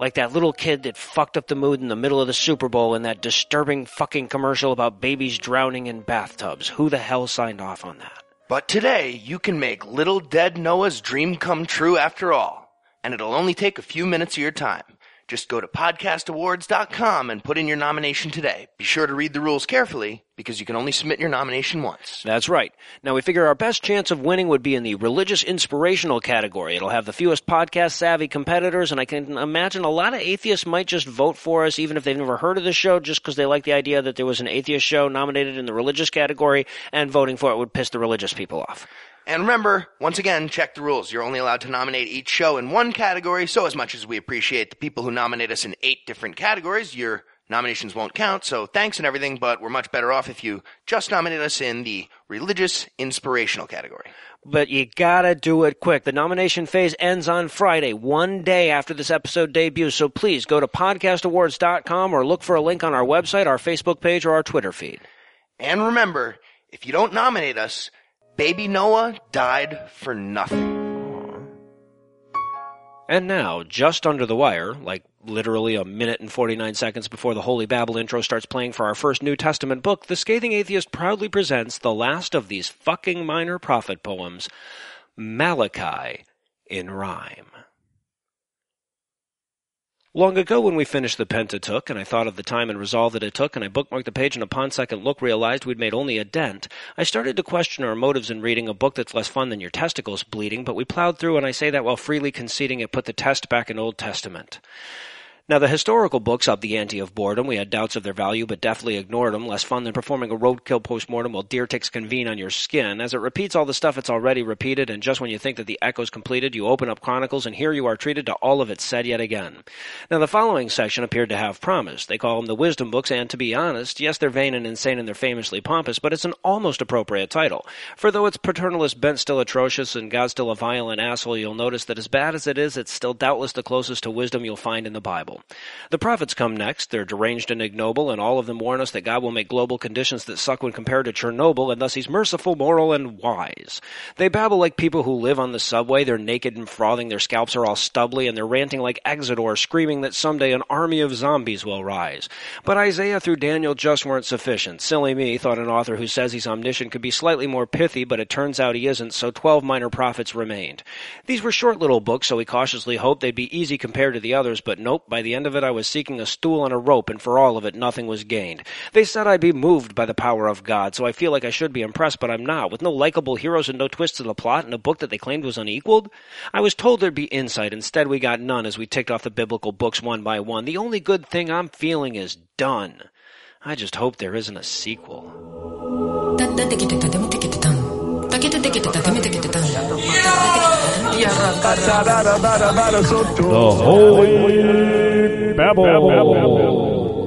Like that little kid that fucked up the mood in the middle of the Super Bowl in that disturbing fucking commercial about babies drowning in bathtubs. Who the hell signed off on that? But today, you can make little dead Noah's dream come true after all. And it'll only take a few minutes of your time. Just go to podcastawards.com and put in your nomination today. Be sure to read the rules carefully because you can only submit your nomination once. That's right. Now we figure our best chance of winning would be in the religious inspirational category. It'll have the fewest podcast savvy competitors, and I can imagine a lot of atheists might just vote for us even if they've never heard of the show just because they like the idea that there was an atheist show nominated in the religious category and voting for it would piss the religious people off. And remember, once again, check the rules. You're only allowed to nominate each show in one category, so as much as we appreciate the people who nominate us in eight different categories, your nominations won't count, so thanks and everything, but we're much better off if you just nominate us in the religious inspirational category. But you gotta do it quick. The nomination phase ends on Friday, one day after this episode debuts. So please go to podcastawards.com or look for a link on our website, our Facebook page, or our Twitter feed. And remember, if you don't nominate us, baby Noah died for nothing. And now, just under the wire, like literally a minute and 49 seconds before the Holy Babble intro starts playing for our first New Testament book, the Scathing Atheist proudly presents the last of these fucking minor prophet poems, Malachi in rhyme. Long ago, when we finished the Pentateuch, and I thought of the time and resolve that it took, and I bookmarked the page, and upon second look realized we'd made only a dent, I started to question our motives in reading a book that's less fun than your testicles bleeding, but we plowed through, and I say that while freely conceding it put the test back in Old Testament. Now, the historical books up the ante of boredom. We had doubts of their value, but deftly ignored them. Less fun than performing a roadkill postmortem while deer ticks convene on your skin. As it repeats all the stuff it's already repeated, and just when you think that the echo's completed, you open up Chronicles, and here you are treated to all of it said yet again. Now, the following section appeared to have promise. They call them the wisdom books, and to be honest, yes, they're vain and insane and they're famously pompous, but it's an almost appropriate title. For though its paternalist bent still atrocious and God's still a violent asshole, you'll notice that as bad as it is, it's still doubtless the closest to wisdom you'll find in the Bible. The prophets come next. They're deranged and ignoble, and all of them warn us that God will make global conditions that suck when compared to Chernobyl, and thus he's merciful, moral, and wise. They babble like people who live on the subway. They're naked and frothing. Their scalps are all stubbly, and they're ranting like Exodore, screaming that someday an army of zombies will rise. But Isaiah through Daniel just weren't sufficient. Silly me, thought an author who says he's omniscient could be slightly more pithy, but it turns out he isn't, so twelve minor prophets remained. These were short little books, so we cautiously hoped they'd be easy compared to the others, but nope, by the the end of it, I was seeking a stool and a rope, and for all of it, nothing was gained. They said I'd be moved by the power of God, so I feel like I should be impressed, but I'm not. With no likable heroes and no twists to the plot, and a book that they claimed was unequaled, I was told there'd be insight. Instead, we got none as we ticked off the biblical books one by one. The only good thing I'm feeling is done. I just hope there isn't a sequel. The Holy Babble.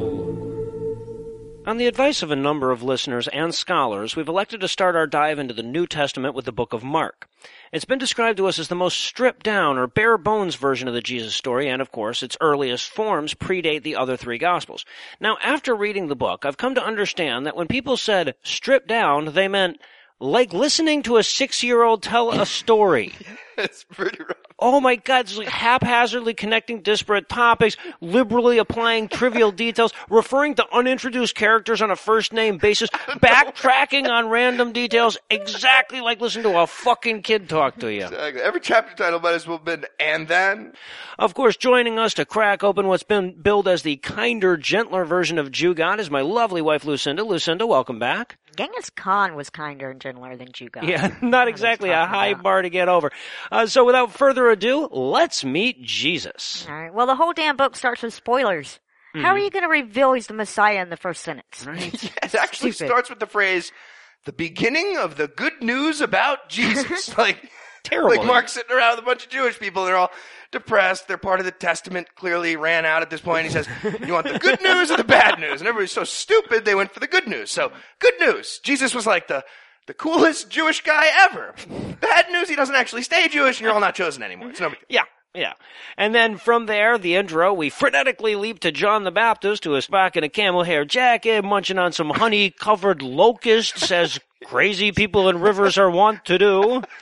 On the advice of a number of listeners and scholars, we've elected to start our dive into the New Testament with the book of Mark. It's been described to us as the most stripped down or bare bones version of the Jesus story, and of course, its earliest forms predate the other three Gospels. Now, after reading the book, I've come to understand that when people said stripped down, they meant like listening to a six year old tell a story. it's pretty rough. Oh my god, it's like haphazardly connecting disparate topics, liberally applying trivial details, referring to unintroduced characters on a first name basis, backtracking on random details, exactly like listening to a fucking kid talk to you. Exactly. Every chapter title might as well have been and then. Of course, joining us to crack open what's been billed as the kinder, gentler version of Jew God is my lovely wife Lucinda. Lucinda, welcome back. Genghis Khan was kinder and gentler than Jugo. Yeah, not exactly a high bar to get over. Uh, so without further ado, let's meet Jesus. All right. Well, the whole damn book starts with spoilers. How are Mhm. you going to reveal he's the Messiah in the first sentence? Right. it actually Stupid. starts with the phrase, the beginning of the good news about Jesus. like, Terrible. Like Mark's sitting around with a bunch of Jewish people. They're all depressed. They're part of the Testament. Clearly ran out at this point. He says, "You want the good news or the bad news?" And everybody's so stupid they went for the good news. So good news. Jesus was like the the coolest Jewish guy ever. Bad news. He doesn't actually stay Jewish, and you're all not chosen anymore. It's no big deal. Yeah, yeah. And then from there, the intro, we frenetically leap to John the Baptist, who is back in a camel hair jacket, munching on some honey covered locusts, as crazy people in rivers are wont to do.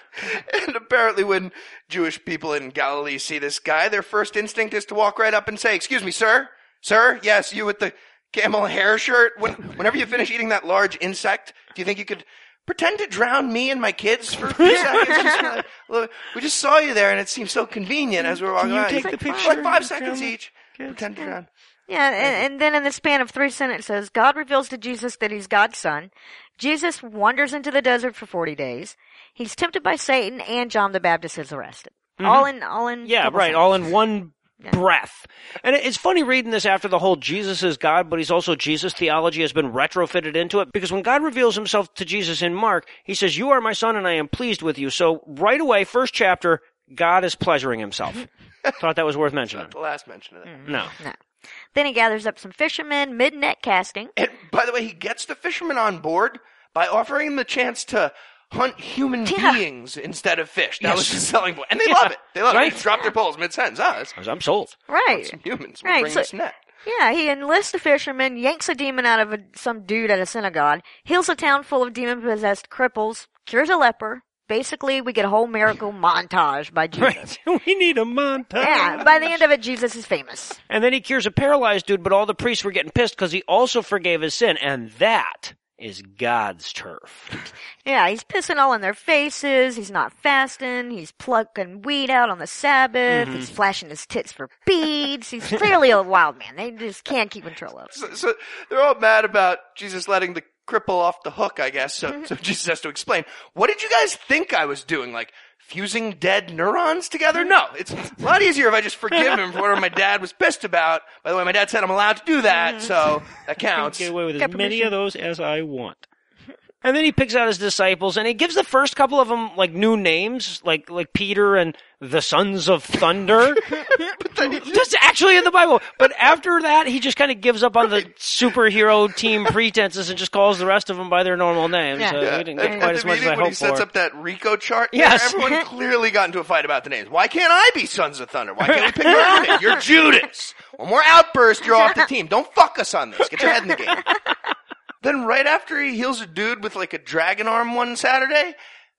And apparently, when Jewish people in Galilee see this guy, their first instinct is to walk right up and say, "Excuse me, sir, sir, yes, you with the camel hair shirt. When, whenever you finish eating that large insect, do you think you could pretend to drown me and my kids for a few seconds? Just like- look, we just saw you there, and it seemed so convenient as we were walking Can you by. take the picture Like five seconds each. Pretend to drown. Yeah, and, and then in the span of three sentences, God reveals to Jesus that he's God's son. Jesus wanders into the desert for 40 days. He's tempted by Satan and John the Baptist is arrested. Mhm. All in, all in. Yeah, couple right, all in one breath. And it's funny reading this after the whole Jesus is God, but he's also Jesus theology has been retrofitted into it. Because when God reveals himself to Jesus in Mark, he says, You are my son and I am pleased with you. So right away, first chapter, God is pleasuring himself. Thought that was worth mentioning. The last mention of that. Mm-hmm. No. No. Then he gathers up some fishermen mid-net casting. And by the way, he gets the fishermen on board by offering them the chance to hunt human Yeah. beings instead of fish. That Yes. was his selling point. And they Yeah. love it. They love it. They drop their poles mid-sentence. Ah, I'm sold. Right. some humans. We'll Right, bring so- this net. Yeah, he enlists a fisherman, yanks a demon out of a, some dude at a synagogue, heals a town full of demon-possessed cripples, cures a leper. Basically, we get a whole miracle montage by Jesus. Right. we need a montage. Yeah, by the end of it, Jesus is famous. And then he cures a paralyzed dude, but all the priests were getting pissed because he also forgave his sin. And that is God's turf. Yeah, he's pissing all in their faces. He's not fasting. He's plucking weed out on the Sabbath. Mm-hmm. He's flashing his tits for beads. He's clearly a wild man. They just can't keep control of. him. So, so they're all mad about Jesus letting the cripple off the hook, I guess. So, mm-hmm. so Jesus has to explain. What did you guys think I was doing? Like fusing dead neurons together? No, it's a lot easier if I just forgive him for whatever my dad was pissed about. By the way, my dad said I'm allowed to do that, mm-hmm. so that counts. Get away with as Got many of those as I want. And then he picks out his disciples, and he gives the first couple of them like new names, like like Peter and the sons of thunder. That's actually in the Bible. But after that, he just kind of gives up on the superhero team pretenses and just calls the rest of them by their normal names. Yeah. So Yeah. we didn't get at quite the as much as meeting I when he sets for. up that Rico chart, there, Yes. everyone clearly got into a fight about the names. Why can't I be Sons of Thunder? Why can't we pick our own name? You're Judas. One more outburst, you're off the team. Don't fuck us on this. Get your head in the game. Then right after he heals a dude with like a dragon arm one Saturday,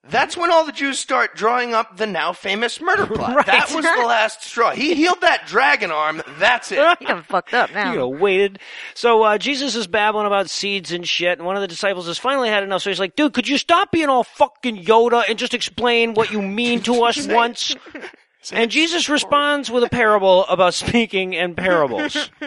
that's when all the Jews start drawing up the now famous murder plot. Right. That was the last straw. He healed that dragon arm. That's it. He done fucked up now. you know, waited. So uh, Jesus is babbling about seeds and shit, and one of the disciples has finally had enough. So he's like, "Dude, could you stop being all fucking Yoda and just explain what you mean to us once?" And Jesus responds with a parable about speaking in parables.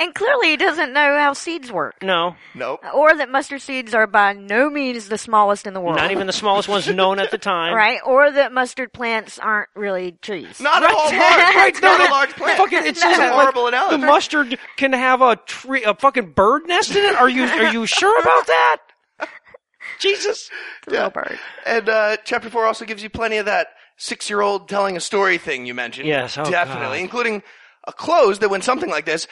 And clearly he doesn't know how seeds work. No, Nope. Or that mustard seeds are by no means the smallest in the world. not even the smallest ones known at the time. Right? Or that mustard plants aren't really trees. Not at all large. It's No, not that- a large plant. Fucking, it It's says a horrible like, analogy. the mustard can have a tree, a fucking bird nest in it. Are you are you sure about that? Jesus. Little bird. And uh, chapter four also gives you plenty of that six-year-old telling a story thing you mentioned. Yes, oh, definitely, God. including a close that went something like this.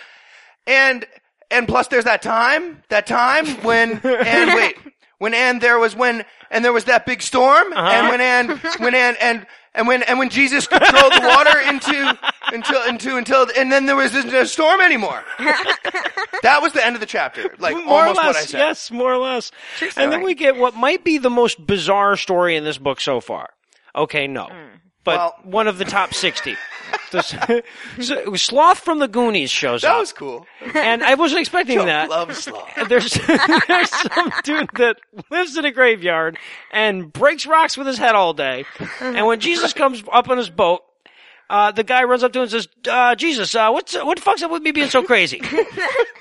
And and plus, there's that time, that time when and wait, when and there was when and there was that big storm, Uh-huh. and when and when and and. And when and when Jesus controlled the water into until into until and then there was no storm anymore. that was the end of the chapter. Like more almost or less, what I said. yes, more or less. And then we get what might be the most bizarre story in this book so far. Okay, no, hmm. but Well- one of the top sixty. This- so, Sloth from the Goonies shows That up, That was cool. and I wasn't expecting Joe that. love sloth. there's there's some dude that lives in a graveyard and breaks rocks with his head all day. And when Jesus comes up on his boat, uh, the guy runs up to him and says, uh, "Jesus, uh, what's what the fuck's up with me being so crazy?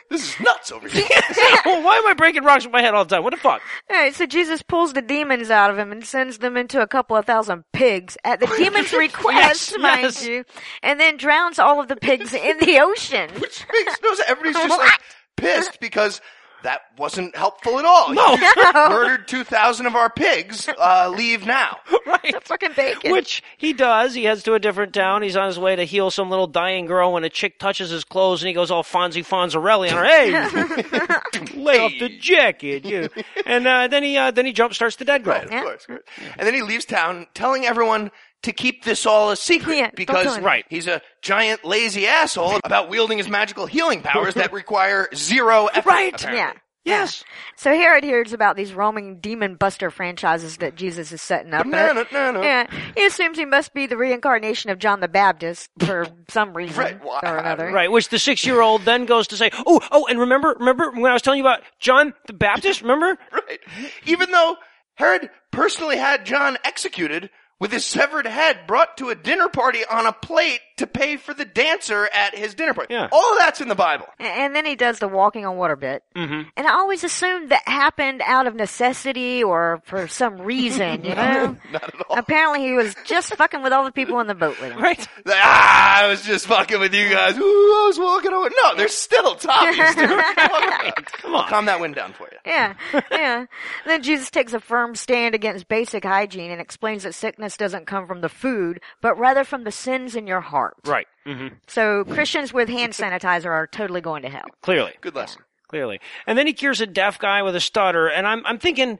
This is nuts over here. Why am I breaking rocks with my head all the time? What the fuck?" Alright, so Jesus pulls the demons out of him and sends them into a couple of thousand pigs at the demon's request, Yes, mind yes. you, and then drowns all of the pigs in the ocean. Which makes no sense. Everybody's just like pissed because that wasn't helpful at all. No. You murdered 2,000 of our pigs. Uh, leave now. right. Fucking bacon. Which he does. He heads to a different town. He's on his way to heal some little dying girl when a chick touches his clothes and he goes all Fonzie Fonzarelli on her. Hey, lay off the jacket. You. And uh, then he uh, then he jump starts the dead girl. Right, of course. And then he leaves town telling everyone to keep this all a secret Yeah, because. Right. he's a giant lazy asshole about wielding his magical healing powers that require zero effort. Right. apparently. yeah. Yes. So Herod hears about these roaming demon buster franchises that Jesus is setting up. Banana, banana. Yeah, he assumes he must be the reincarnation of John the Baptist for some reason Right, why- or another. Right, which the six-year-old then goes to say, "Oh, oh, and remember, remember when I was telling you about John the Baptist? Remember? Right. Even though Herod personally had John executed with his severed head brought to a dinner party on a plate to pay for the dancer at his dinner party. Yeah. All of that's in the Bible. And then he does the walking on water bit. Mm-hmm. And I always assumed that happened out of necessity or for some reason, you know? Not at all. Apparently he was just fucking with all the people in the boat with him. Right? Like, ah, I was just fucking with you guys. Ooh, I was walking away. No, there's still Tommy's. Come on. Calm that wind down for you. Yeah, yeah. Then Jesus takes a firm stand against basic hygiene and explains that sickness doesn't come from the food, but rather from the sins in your heart. Right. Mm-hmm. So Christians with hand sanitizer are totally going to hell. Clearly, Good lesson. clearly. And then he cures a deaf guy with a stutter, and I'm I'm thinking.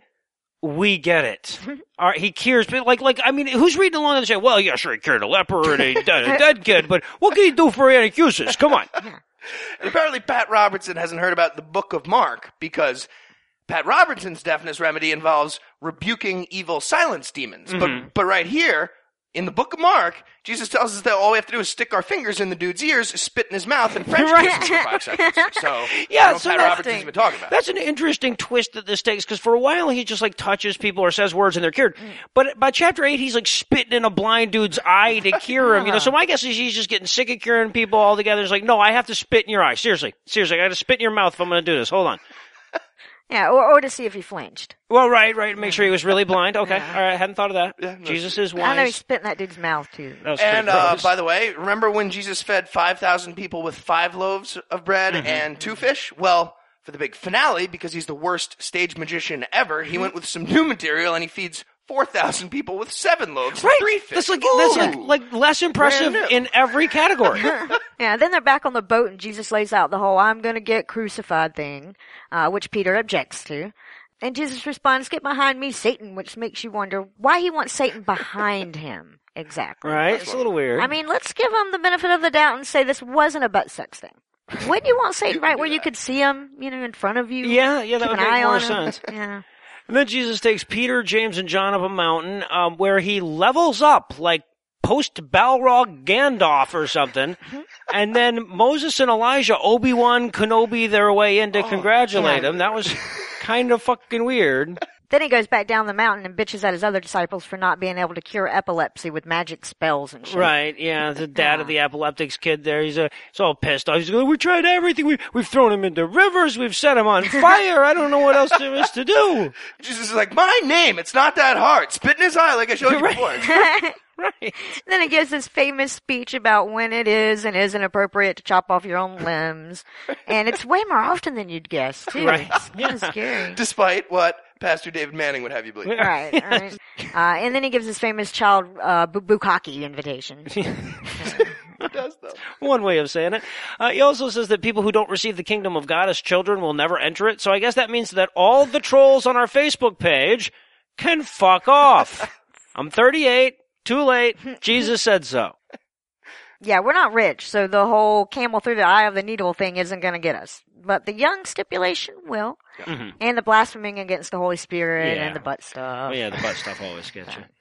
We get it. All right, he cures, but like, like, I mean, who's reading along and say, "Well, yeah, sure, he cured a leper and a, dead- a dead kid, but what can he do for Anacusis? Come on." And apparently Pat Robertson hasn't heard about the Book of Mark because Pat Robertson's deafness remedy involves rebuking evil silence demons. But but right here in the Book of Mark, Jesus tells us that all we have to do is stick our fingers in the dude's ears, spit in his mouth, and French Right. kiss him for five seconds. So Yeah, I don't know so Pat that's Robertson's the- even talking about. That's an interesting twist that this takes because for a while he just like touches people or says words and they're cured. Hmm. But uh, by chapter eight, he's like spitting in a blind dude's eye to cure him. You know, so uh-huh. my guess is he's just getting sick of curing people altogether. He's like, no, I have to spit in your eye. Seriously, seriously, I got to spit in your mouth if I'm going to do this. Hold on. Yeah, or, or to see if he flinched. Well, right, right. Make sure he was really blind. Okay, all right. I hadn't thought of that. Yeah, no, Jesus is I know he wise. spit in that dude's mouth too. That was pretty And uh, gross. by the way, remember when Jesus fed 5,000 people with five loaves of bread Mm-hmm. and two fish? Well, for the big finale, because he's the worst stage magician ever, Mm-hmm. he went with some new material and he feeds 4,000 people with seven loaves right. and three fish. That's like that's like, like less impressive in every category. Yeah, then they're back on the boat and Jesus lays out the whole I'm gonna get crucified thing, uh, which Peter objects to. And Jesus responds, get behind me, Satan, which makes you wonder why he wants Satan behind him. Exactly. right? It's a little weird. I mean, let's give him the benefit of the doubt and say this wasn't a butt sex thing. Wouldn't you want Satan right where you could see him, you know, in front of you? Yeah, yeah, that Keep would an make eye more on him? sense. Yeah. And then Jesus takes Peter, James, and John up a mountain, um, where he levels up like post Balrog Gandalf or something. and then Moses and Elijah, Obi-Wan Kenobi their way in to congratulate yeah. him. That was kind of fucking weird. Then he goes back down the mountain and bitches at his other disciples for not being able to cure epilepsy with magic spells and shit. Right, yeah, the dad of the epileptics kid there, he's, uh, he's all pissed off. He's going, we tried everything. We, we've thrown him into rivers. We've set him on fire. I don't know what else there is to do. Jesus is like, my name, it's not that hard. Spit in his eye like I showed you before. Right. Then he gives this famous speech about when it is and isn't appropriate to chop off your own limbs. And it's way more often than you'd guess, too. Right. It's kind of scary. Despite what Pastor David Manning would have you believe. Right, right. Uh, and then he gives his famous child uh, bu- bukkake invitation. Does, though. One way of saying it. Uh, he also says that people who don't receive the kingdom of God as children will never enter it. So I guess that means that all the trolls on our Facebook page can fuck off. I'm 38. Too late. Jesus said so. Yeah, we're not rich, so the whole camel through the eye of the needle thing isn't going to get us. But the young stipulation will. Mhm. And the blaspheming against the Holy Spirit Yeah. and the butt stuff. Oh, yeah, the butt stuff always gets you.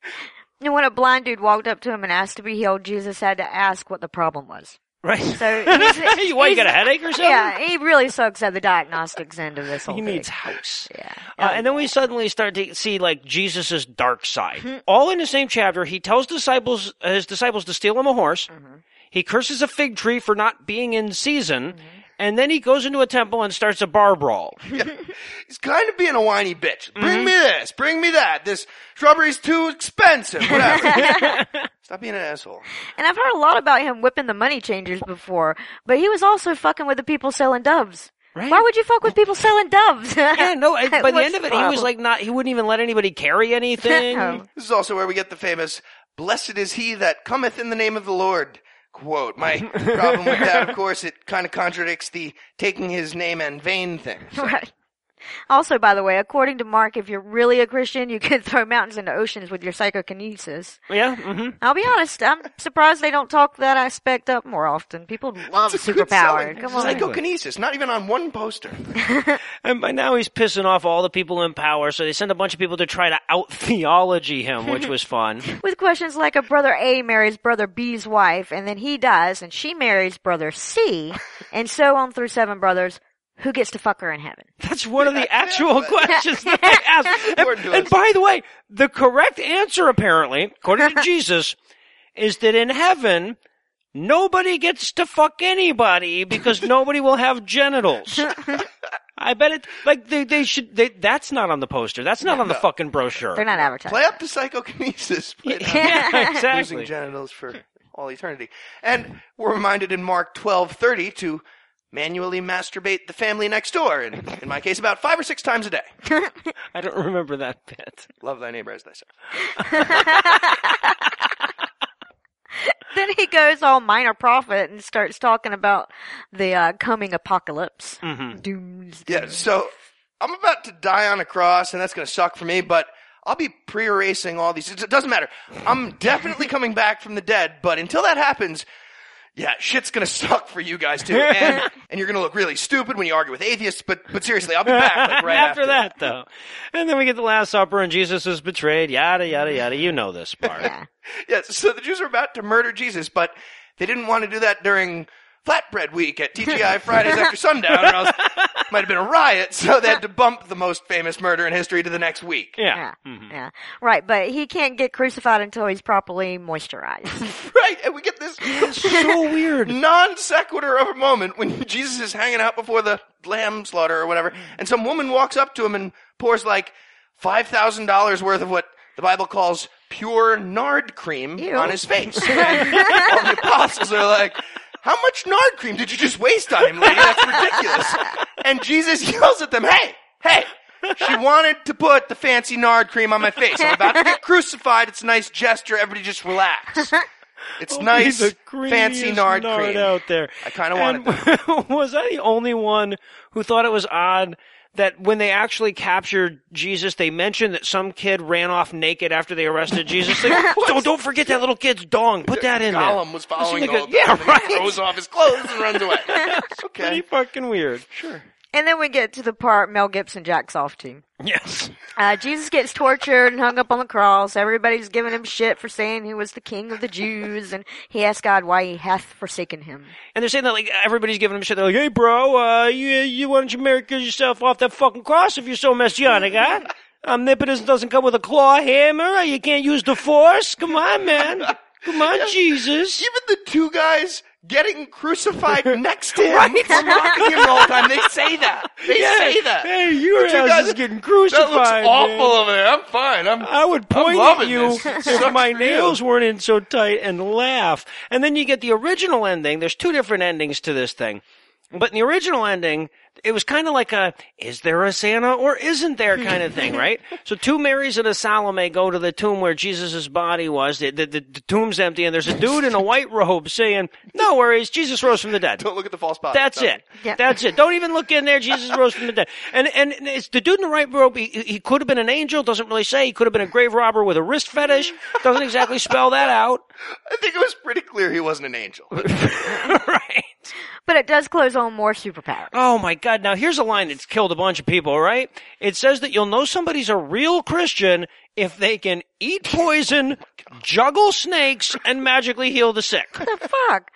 And when a blind dude walked up to him and asked to be healed, Jesus had to ask what the problem was. Right. So he's, Why, you got a headache or something? Yeah, he really sucks at the diagnostics end of this whole He thing. needs house. Yeah. Uh, and then we suddenly start to see like Jesus' dark side. Mm-hmm. All in the same chapter, he tells disciples his disciples to steal him a horse. Mm-hmm. He curses a fig tree for not being in season, Mm-hmm. and then he goes into a temple and starts a bar brawl. He's kind of being a whiny bitch. Bring Mm-hmm. me this, bring me that. This shrubbery's too expensive. Whatever. Stop being an asshole. And I've heard a lot about him whipping the money changers before, but he was also fucking with the people selling doves. Right. Why would you fuck with people selling doves? yeah, no. I- By the end of the it, he was like not. He wouldn't even let anybody carry anything. No. This is also where we get the famous "Blessed is he that cometh in the name of the Lord" quote. My problem with that, of course, it kind of contradicts the taking his name and vain thing. So, Right. Also, by the way, according to Mark, if you're really a Christian, you can throw mountains into oceans with your psychokinesis. Yeah. hmm I'll be honest, I'm surprised they don't talk that aspect up more often. People love it's a good selling superpower. Come on. Psychokinesis, not even on one poster. And by now he's pissing off all the people in power, so they send a bunch of people to try to out theology him, which was fun. With questions like a brother A marries brother B's wife, and then he dies, and she marries brother C, and so on through seven brothers. Who gets to fuck her in heaven? That's one of the actual questions that they asked. important to And, and by the way, the correct answer apparently, according to Jesus, is that in heaven, nobody gets to fuck anybody because nobody will have genitals. I bet it, like, they, they should, they, that's not on the poster. That's not on the fucking brochure. They're not advertising. Play up the psychokinesis. Play it up. yeah, Losing exactly. genitals for all eternity. And we're reminded in Mark twelve thirty to manually masturbate the family next door, and in my case, about five or six times a day. I don't remember that bit. Love thy neighbor as thyself. then he goes all minor prophet and starts talking about the uh, coming apocalypse. Mm-hmm. Doomsday. Yeah, so I'm about to die on a cross, and that's going to suck for me, but I'll be pre erasing all these. It doesn't matter. I'm definitely coming back from the dead, but until that happens, yeah, shit's to suck for you guys too. And, and you're to look really stupid when you argue with atheists, but, but seriously, I'll be back like, right after, after, that, though. And then we get the Last Supper and Jesus is betrayed, yada, yada, yada. You know this part. Yeah. Yeah, so the Jews are about to murder Jesus, but they didn't want to do that during Flatbread Week at TGI Fridays after sundown. And I was, might have been a riot, so they had to bump the most famous murder in history to the next week. Yeah. Yeah. Mm-hmm. Yeah. Right, but he can't get crucified until he's properly moisturized. Right, and we get this so weird. non sequitur of a moment when Jesus is hanging out before the lamb slaughter or whatever, and some woman walks up to him and pours like five thousand dollars worth of what the Bible calls pure nard cream Ew. on his face. All the apostles are like, "How much nard cream did you just waste on him, lady? That's ridiculous." And Jesus yells at them, "Hey, hey!" She wanted to put the fancy nard cream on my face. I'm about to get crucified. It's a nice gesture. Everybody just relax. It's Only nice, fancy nard, nard cream. out there. I kind of wanted was I the only one who thought it was odd that when they actually captured Jesus, they mentioned that some kid ran off naked after they arrested Jesus? Like, don't, don't forget that little kid's dong. Put that in Gollum there. was following Seemed the like a- time, yeah, right. He throws off his clothes and runs away. okay. Pretty fucking weird. Sure. And then we get to the part Mel Gibson jacks off to. Yes. Uh, Jesus gets tortured and hung up on the cross. Everybody's giving him shit for saying he was the king of the Jews, and he asks God why he hath forsaken him. And they're saying that like everybody's giving him shit. They're like, "Hey, bro, uh, you, you why don't you marry yourself off that fucking cross if you're so messianic, huh? Omnipotence doesn't come with a claw hammer. You can't use the force. Come on, man. Come on, Jesus. Even the two guys getting crucified next to him are mocking him the whole time. They say that. They Yeah. say that. Hey, your The two guys- is getting That crucified. looks awful man. over there. I'm fine. I'm. I would point at you this. if my for you. nails weren't in so tight and laugh. And then you get the original ending. There's two different endings to this thing. But in the original ending, it was kind of like a, is there a Santa or isn't there kind of thing, right? so two Marys and a Salome go to the tomb where Jesus' body was. The, the, the, the tomb's empty and there's a dude in a white robe saying, no worries, Jesus rose from the dead. Don't look at the false positive. That's it. Yeah. That's it. Don't even look in there. Jesus rose from the dead. And and it's the dude in the white robe. He, he could have been an angel. Doesn't really say. He could have been a grave robber with a wrist fetish. Doesn't exactly spell that out. I think it was pretty clear he wasn't an angel. right. But it does close on more superpowers. Oh my God! Now here's a line that's killed a bunch of people. Right? It says that you'll know somebody's a real Christian if they can eat poison, juggle snakes, and magically heal the sick. What the fuck?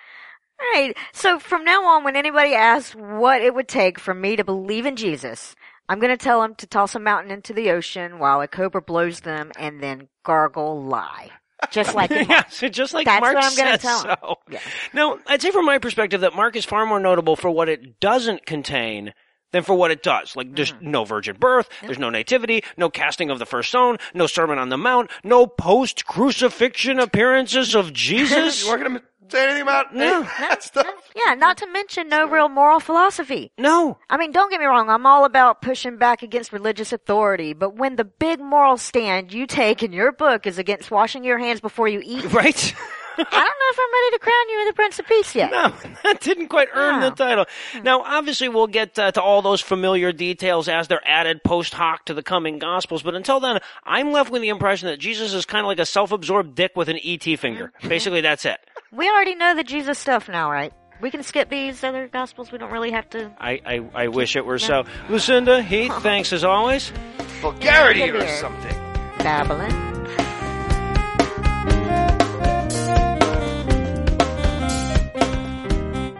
Right. So from now on, when anybody asks what it would take for me to believe in Jesus, I'm going to tell them to toss a mountain into the ocean while a cobra blows them and then gargle lie. Just like yeah, so just like That's Mark what I'm gonna tell so. Yeah. Now, I'd say from my perspective that Mark is far more notable for what it doesn't contain than for what it does. Like, there's Mm-hmm. no virgin birth, there's no nativity, no casting of the first stone, no sermon on the mount, no post-crucifixion appearances of Jesus. going to say anything about No. that stuff? Yeah, not to mention no real moral philosophy. no. I mean, don't get me wrong, I'm all about pushing back against religious authority, but when the big moral stand you take in your book is against washing your hands before you eat, Right? I don't know if I'm ready to crown you with the Prince of Peace yet. No, that didn't quite earn the No. title. Now, obviously, we'll get uh, to all those familiar details as they're added post hoc to the coming Gospels. But until then, I'm left with the impression that Jesus is kind of like a self-absorbed dick with an ET finger. Basically, that's it. We already know the Jesus stuff now, right? We can skip these other Gospels. We don't really have to. I, I, I wish it were so. Lucinda, Heath, thanks as always. Vulgarity or something. Babylon.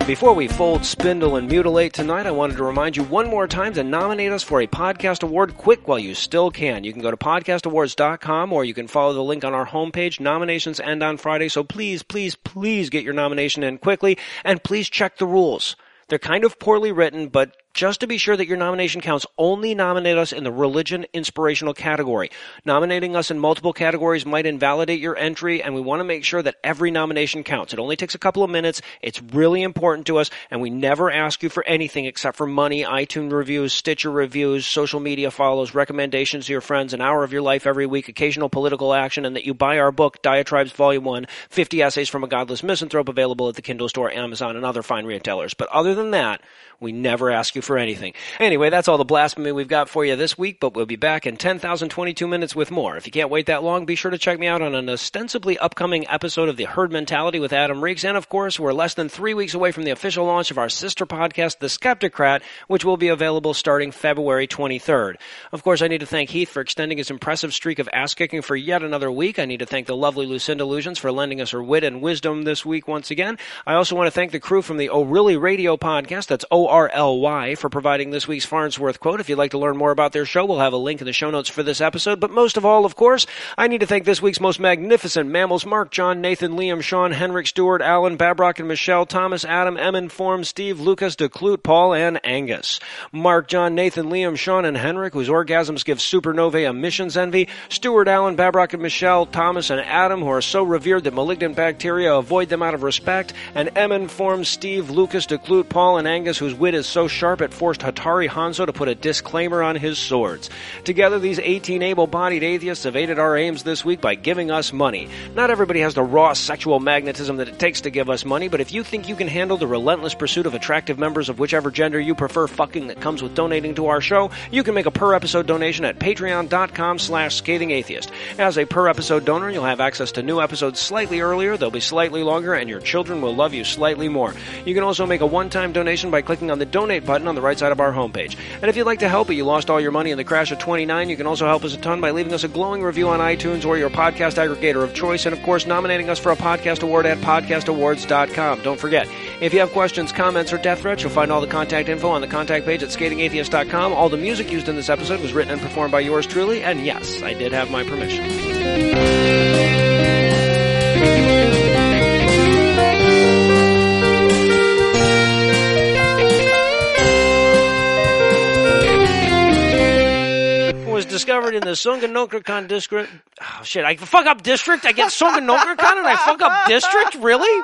Before we fold, spindle, and mutilate tonight, I wanted to remind you one more time to nominate us for a podcast award quick while you still can. You can go to podcastawards.com or you can follow the link on our homepage. Nominations end on Friday, so please, please, please get your nomination in quickly and please check the rules. They're kind of poorly written, but just to be sure that your nomination counts, only nominate us in the religion inspirational category. Nominating us in multiple categories might invalidate your entry, and we want to make sure that every nomination counts. It only takes a couple of minutes. It's really important to us, and we never ask you for anything except for money, iTunes reviews, Stitcher reviews, social media follows, recommendations to your friends, an hour of your life every week, occasional political action, and that you buy our book, Diatribes Volume 1, 50 Essays from a Godless Misanthrope, available at the Kindle Store, Amazon, and other fine retailers. But other than that, we never ask you for anything. Anyway, that's all the blasphemy we've got for you this week, but we'll be back in 10,022 minutes with more. If you can't wait that long, be sure to check me out on an ostensibly upcoming episode of The Herd Mentality with Adam Reeks. And of course, we're less than three weeks away from the official launch of our sister podcast, The Skeptocrat, which will be available starting February 23rd. Of course, I need to thank Heath for extending his impressive streak of ass kicking for yet another week. I need to thank the lovely Lucinda Lugeons for lending us her wit and wisdom this week once again. I also want to thank the crew from the O'Reilly Radio podcast. That's O R L Y for providing this week's Farnsworth quote. If you'd like to learn more about their show, we'll have a link in the show notes for this episode. But most of all, of course, I need to thank this week's most magnificent mammals Mark, John, Nathan, Liam, Sean, Henrik, Stewart, Alan, Babrock, and Michelle, Thomas, Adam, Emin, Form, Steve, Lucas, DeClute, Paul, and Angus. Mark, John, Nathan, Liam, Sean, and Henrik, whose orgasms give supernovae a missions envy. Stewart, Alan, Babrock, and Michelle, Thomas, and Adam, who are so revered that malignant bacteria avoid them out of respect. And Emin, Form, Steve, Lucas, DeClute, Paul, and Angus, whose wit is so sharp forced Hattori Hanzo to put a disclaimer on his swords. Together, these 18 able-bodied atheists have aided our aims this week by giving us money. Not everybody has the raw sexual magnetism that it takes to give us money, but if you think you can handle the relentless pursuit of attractive members of whichever gender you prefer fucking that comes with donating to our show, you can make a per episode donation at patreon.com slash scathingatheist. As a per episode donor, you'll have access to new episodes slightly earlier, they'll be slightly longer, and your children will love you slightly more. You can also make a one-time donation by clicking on the donate button on the right side of our homepage. And if you'd like to help but you lost all your money in the crash of 29, you can also help us a ton by leaving us a glowing review on iTunes or your podcast aggregator of choice, and of course nominating us for a podcast award at podcastawards.com. Don't forget, if you have questions, comments, or death threats, you'll find all the contact info on the contact page at scathingatheist.com. All the music used in this episode was written and performed by yours truly, and yes, I did have my permission. Was discovered in the Songinokhairkhan district. Oh shit! I fuck up district. I get Songinokhairkhan and I fuck up district. Really?